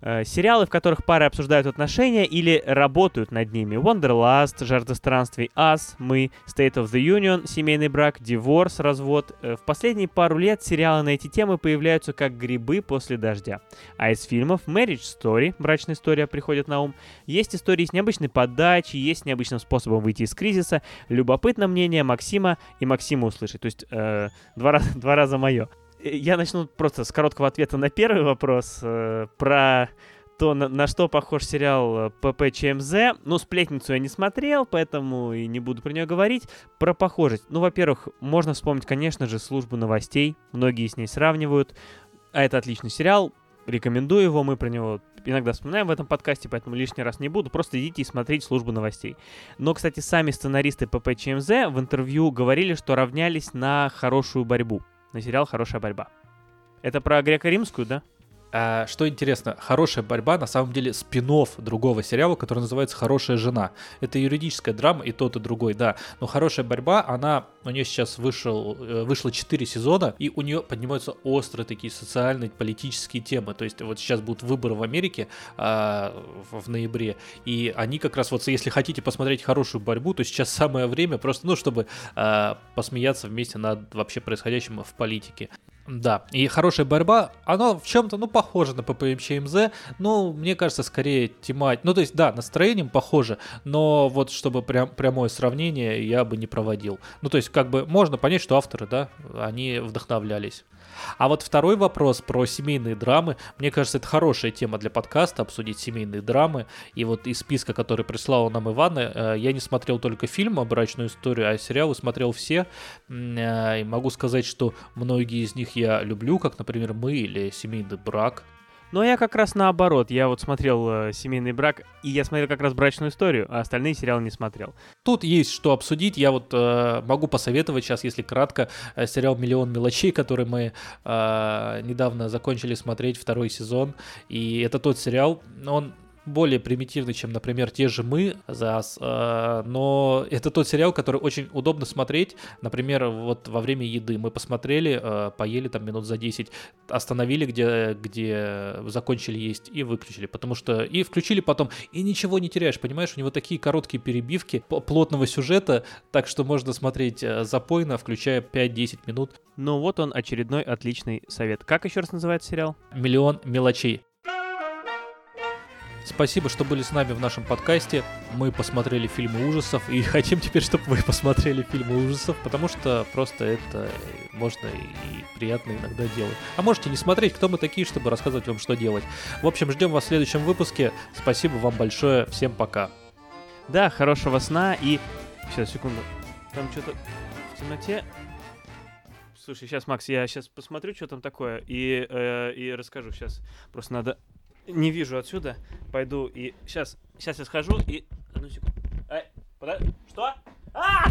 Э, Сериалы, в которых пары обсуждают отношения или работают над ними. Wanderlust, Жажда странствий, Us, Мы, State of the Union, Семейный брак, Divorce, Развод. Э, В последние пару лет сериалы на эти темы появляются как грибы после дождя. А из фильмов Marriage Story, брачная история, приходит на ум. Есть истории с необычной подачей, есть с необычным способом выйти из кризиса. Любопытно мнение Максима и Максима услышать. То есть э, два, раза, два раза мое. Я начну просто с короткого ответа на первый вопрос э, про то, на, на что похож сериал э, ПП ЧМЗ. Ну, «Сплетницу» я не смотрел, поэтому и не буду про нее говорить. Про похожесть. Ну, во-первых, можно вспомнить, конечно же, «Службу новостей». Многие с ней сравнивают. А это отличный сериал. Рекомендую его, мы про него иногда вспоминаем в этом подкасте, поэтому лишний раз не буду. Просто идите и смотрите «Службу новостей». Но, кстати, сами сценаристы ПП ЧМЗ в интервью говорили, что равнялись на хорошую борьбу. На сериал «Хорошая борьба». Это про греко-римскую, да? А, что интересно, хорошая борьба на самом деле спин другого сериала, который называется Хорошая жена. Это юридическая драма, и тот, и другой, да. Но хорошая борьба, она у нее сейчас вышел, э, вышло 4 сезона, и у нее поднимаются острые такие социальные, политические темы. То есть вот сейчас будут выборы в Америке а, в ноябре, и они как раз вот, если хотите посмотреть хорошую борьбу, то сейчас самое время просто, ну, чтобы а, посмеяться вместе над вообще происходящим в политике. Да, и хорошая борьба, она в чем-то, ну, похожа на ППМЧ МЗ, ну, мне кажется, скорее темать. Ну, то есть, да, настроением похоже, но вот чтобы прям, прямое сравнение я бы не проводил. Ну, то есть, как бы можно понять, что авторы, да, они вдохновлялись. А вот второй вопрос про семейные драмы. Мне кажется, это хорошая тема для подкаста, обсудить семейные драмы. И вот из списка, который прислал нам Иван, э, я не смотрел только фильм «Брачную историю», а сериалы смотрел все. Э, и могу сказать, что многие из них я люблю, как, например, «Мы» или «Семейный брак». Но я как раз наоборот. Я вот смотрел э, «Семейный брак», и я смотрел как раз «Брачную историю», а остальные сериалы не смотрел. Тут есть что обсудить. Я вот э, могу посоветовать сейчас, если кратко, э, сериал «Миллион мелочей», который мы э, недавно закончили смотреть второй сезон. И это тот сериал, он более примитивный, чем, например, те же мы, ЗАС, э, но это тот сериал, который очень удобно смотреть, например, вот во время еды мы посмотрели, э, поели там минут за 10, остановили, где, где закончили есть и выключили, потому что и включили потом, и ничего не теряешь, понимаешь, у него такие короткие перебивки плотного сюжета, так что можно смотреть э, запойно, включая 5-10 минут. Ну вот он, очередной отличный совет. Как еще раз называется сериал? «Миллион мелочей». Спасибо, что были с нами в нашем подкасте. Мы посмотрели фильмы ужасов и хотим теперь, чтобы вы посмотрели фильмы ужасов, потому что просто это можно и приятно иногда делать. А можете не смотреть, кто мы такие, чтобы рассказывать вам, что делать. В общем, ждем вас в следующем выпуске. Спасибо вам большое. Всем пока. Да, хорошего сна и... Сейчас, секунду. Там что-то в темноте. Слушай, сейчас, Макс, я сейчас посмотрю, что там такое, и, э, и расскажу. Сейчас просто надо не вижу отсюда. Пойду и... Сейчас, сейчас я схожу и... Одну секунду. Ай, подожди. Что? А!